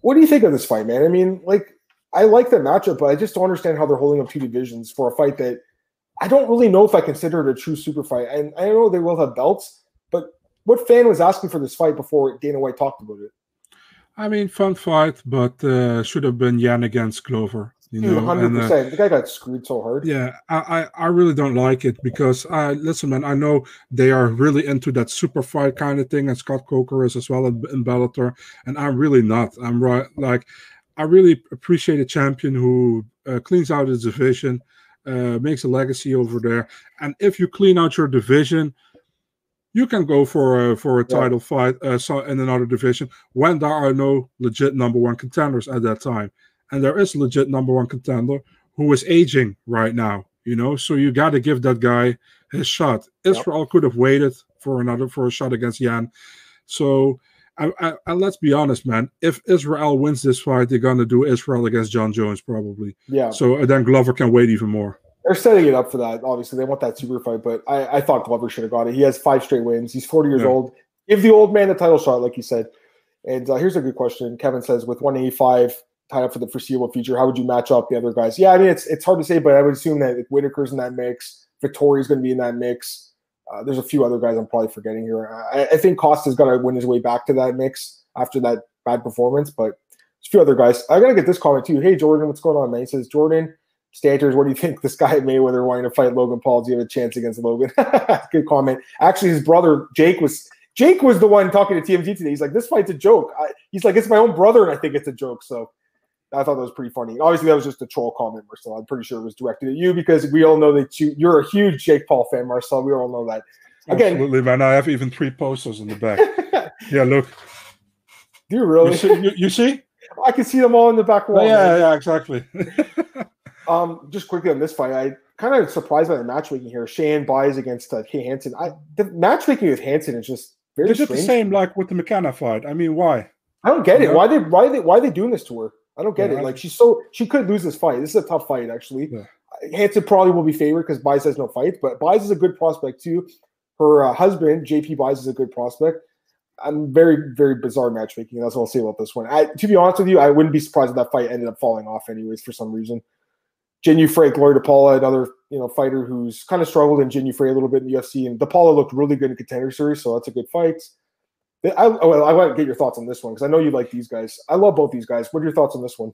What do you think of this fight, man? I mean, like, I like the matchup, but I just don't understand how they're holding up two divisions for a fight that I don't really know if I consider it a true super fight. And I know they will have belts, but what fan was asking for this fight before Dana White talked about it? I mean, fun fight, but uh, should have been Yan against Glover. You know, hundred percent. Uh, the guy got screwed so hard. Yeah, I, I, I really don't like it because I listen, man. I know they are really into that super fight kind of thing, and Scott Coker is as well in, in Bellator, and I'm really not. I'm right. Like, I really appreciate a champion who uh, cleans out his division, uh, makes a legacy over there, and if you clean out your division, you can go for a for a yeah. title fight uh, in another division when there are no legit number one contenders at that time and there is a legit number one contender who is aging right now. You know, so you got to give that guy his shot. Israel yep. could have waited for another for a shot against Yan. So And, let's be honest, man. If Israel wins this fight, they're gonna do Israel against Jon Jones probably. Yeah. So then Glover can wait even more. They're setting it up for that. Obviously, they want that super fight, but I, I thought Glover should have got it. He has five straight wins. He's 40 years yeah. old. Give the old man the title shot, like you said. And uh, here's a good question. Kevin says, with 185 tied up for the foreseeable future, how would you match up the other guys? Yeah, I mean, it's it's hard to say, but I would assume that like, Whitaker's in that mix. Vettori's going to be in that mix. Uh, there's a few other guys I'm probably forgetting here. I, I think Costa's got to win his way back to that mix after that bad performance, but there's a few other guys. I got to get this comment too. Hey, Jordan, what's going on, man? He says, Jordan, Stanters, what do you think? This guy Mayweather wanting to fight Logan Paul. Do you have a chance against Logan? [LAUGHS] Good comment. Actually, his brother Jake was Jake was the one talking to TMZ today. He's like, "This fight's a joke." I, he's like, "It's my own brother, and I think it's a joke." So I thought that was pretty funny. Obviously, that was just a troll comment, Marcel. I'm pretty sure it was directed at you because we all know that you, you're a huge Jake Paul fan, Marcel. We all know that. Again, Absolutely, man. I have even three posters in the back. [LAUGHS] yeah, look. Do you really? You see? You, you see? I can see them all in the back wall. Oh, yeah, man. yeah, exactly. [LAUGHS] um, just quickly on this fight, I kind of surprised by the matchmaking here. Shane buys against uh, Kay Hansen. I the matchmaking with Hansen is just very. Is it the same like with the McKenna fight? I mean, why? I don't get it. Why they why they why are they doing this to her? I don't get yeah, it. Like she's so she could lose this fight. This is a tough fight actually. Yeah. Hansen probably will be favored because Buys has no fight, but Buys is a good prospect too. Her uh, husband JP Buys is a good prospect. I'm very very bizarre matchmaking. That's what I'll say about this one. I, to be honest with you, I wouldn't be surprised if that fight ended up falling off anyways for some reason. Jinh Yu Frey, Gloria DePaula, another you know fighter who's kind of struggled in Jinh Yu Frey a little bit in the UFC, and DePaula looked really good in contender series, so that's a good fight. I, well, I want to get your thoughts on this one because I know you like these guys. I love both these guys. What are your thoughts on this one?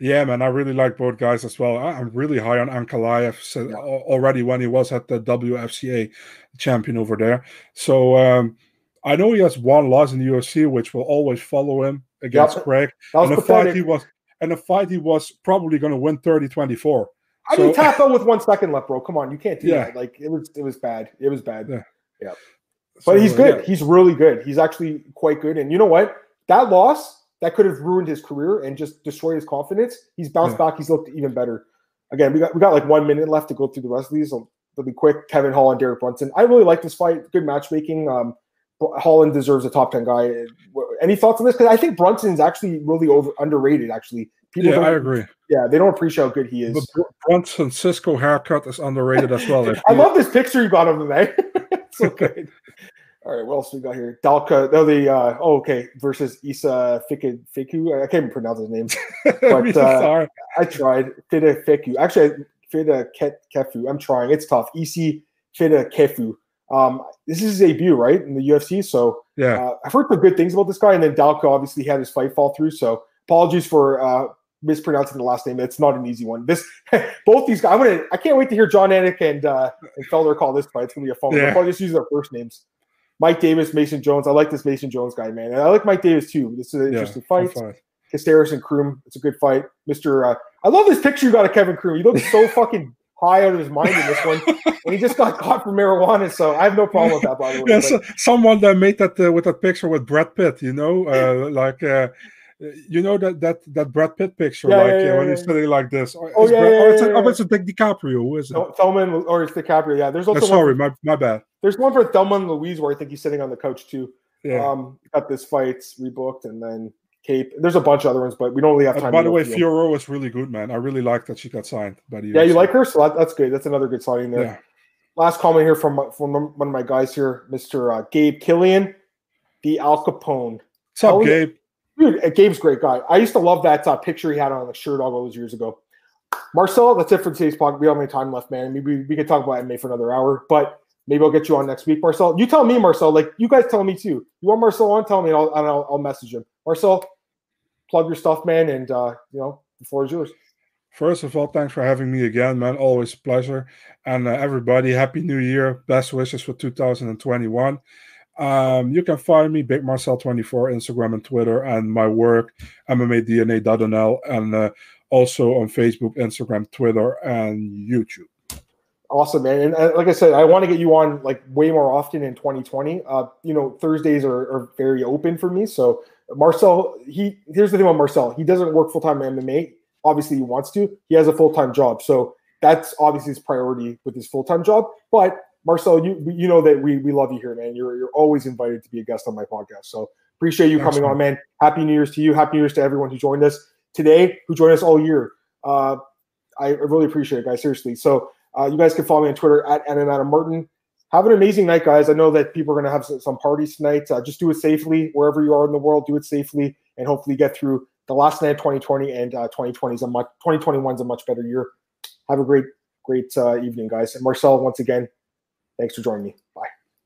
Yeah, man, I really like both guys as well. I'm really high on Ankalaev so yeah. already when he was at the WFCA champion over there. So um, I know he has one loss in the UFC, which will always follow him against yep. Craig. and the fight he was and the fight he was probably going to win 30-24. I so, mean, tap out with one second left, bro. Come on, you can't do yeah. that. Like it was, it was bad. It was bad. Yeah, yeah. But so, he's good. Yeah. He's really good. He's actually quite good. And you know what? That loss that could have ruined his career and just destroyed his confidence. He's bounced yeah. back. He's looked even better. Again, we got we got like one minute left to go through the rest of these. So they'll be quick. Kevin Hall and Derek Brunson. I really like this fight. Good matchmaking. Um, Holland deserves a top ten guy. Any thoughts on this? Because I think Brunson's actually really over underrated. Actually, people. Yeah, I agree. Yeah, they don't appreciate how good he is. But Brunson Cisco haircut is underrated as well. [LAUGHS] I love this picture you got of him, [LAUGHS] man. so good. [LAUGHS] All right, what else we got here? Dalka, no, the uh, oh, okay, versus Isa Fiku. Fiku. I can't even pronounce his name, [LAUGHS] [LAUGHS] but uh, sorry. I tried. Fida Fiku. Actually, Fida Kefu. I'm trying. It's tough. Isi Fida Kefu. Um, this is his debut, right, in the UFC. So yeah, uh, I've heard some good things about this guy. And then Dalka obviously had his fight fall through. So apologies for uh, mispronouncing the last name. It's not an easy one. This [LAUGHS] both these guys. I'm gonna. I can't wait to hear Jon Anik and uh, and Felder call this fight. It's gonna be a fun. Yeah. I'll just use their first names. Mike Davis, Mason Jones. I like this Mason Jones guy, man. And I like Mike Davis too. This is an interesting yeah, fight. Caceres and Croom. It's a good fight. Mr. Uh, I love this picture you got of Kevin Croom. He looks so [LAUGHS] fucking high out of his mind in this one. and he just got caught for marijuana. So I have no problem with that, by the way. Yeah, so, someone that made that uh, with that picture with Brad Pitt, you know, uh, [LAUGHS] like. You know that that that Brad Pitt picture, yeah, like yeah, yeah, when he's sitting like this. Oh, oh yeah, Brad, or it's, yeah, oh, it's a DiCaprio, who is it? No, Thelma or it's DiCaprio. Yeah, there's also. Uh, sorry, my my bad. There's one for Thelma and Louise where I think he's sitting on the couch too. Yeah. Um, got this fight rebooked, and then Kape. There's a bunch of other ones, but we don't really have time. Uh, by the way, Fiorot was really good, man. I really like that she got signed the. Yeah, you like her, so that, that's good. That's another good signing there. Yeah. Last comment here from from one of my guys here, Mr. Uh, Gabe Killian, the Al Capone. What's up, Gabe? Dude, Gabe's great guy. I used to love that uh, picture he had on the shirt all those years ago. Marcel, that's it for today's podcast. We don't have any time left, man. Maybe we, we could talk about MMA for another hour, but maybe I'll get you on next week, Marcel. You tell me, Marcel. Like you guys tell me too. You want Marcel on? Tell me, and I'll, and I'll, I'll message him. Marcel, plug your stuff, man, and uh, you know the floor is yours. First of all, thanks for having me again, man. Always a pleasure. And uh, everybody, happy New Year. Best wishes for 2021. Um, you can find me, Big Marcel24, Instagram and Twitter, and my work, MMADNA.nl, and uh, also on Facebook, Instagram, Twitter, and YouTube. Awesome, man. And uh, like I said, I want to get you on like way more often in 2020. Uh, you know, Thursdays are, are very open for me. So Marcel, he here's the thing about Marcel. He doesn't work full time MMA. Obviously, he wants to. He has a full time job. So that's obviously his priority with his full time job. But Marcel, you you know that we we love you here, man. You're you're always invited to be a guest on my podcast. So Appreciate you coming on, man. Happy New Year's to you. Happy New Year's to everyone who joined us today, who joined us all year. Uh, I really appreciate it, guys. Seriously. So uh, you guys can follow me on Twitter at Adam Martin. Have an amazing night, guys. I know that people are going to have some parties tonight. Uh, just do it safely wherever you are in the world. Do it safely and hopefully get through the last night of 2020 and uh, 2020 is a much 2021 is a much better year. Have a great great uh, evening, guys. And Marcel, once again, thanks for joining me. Bye.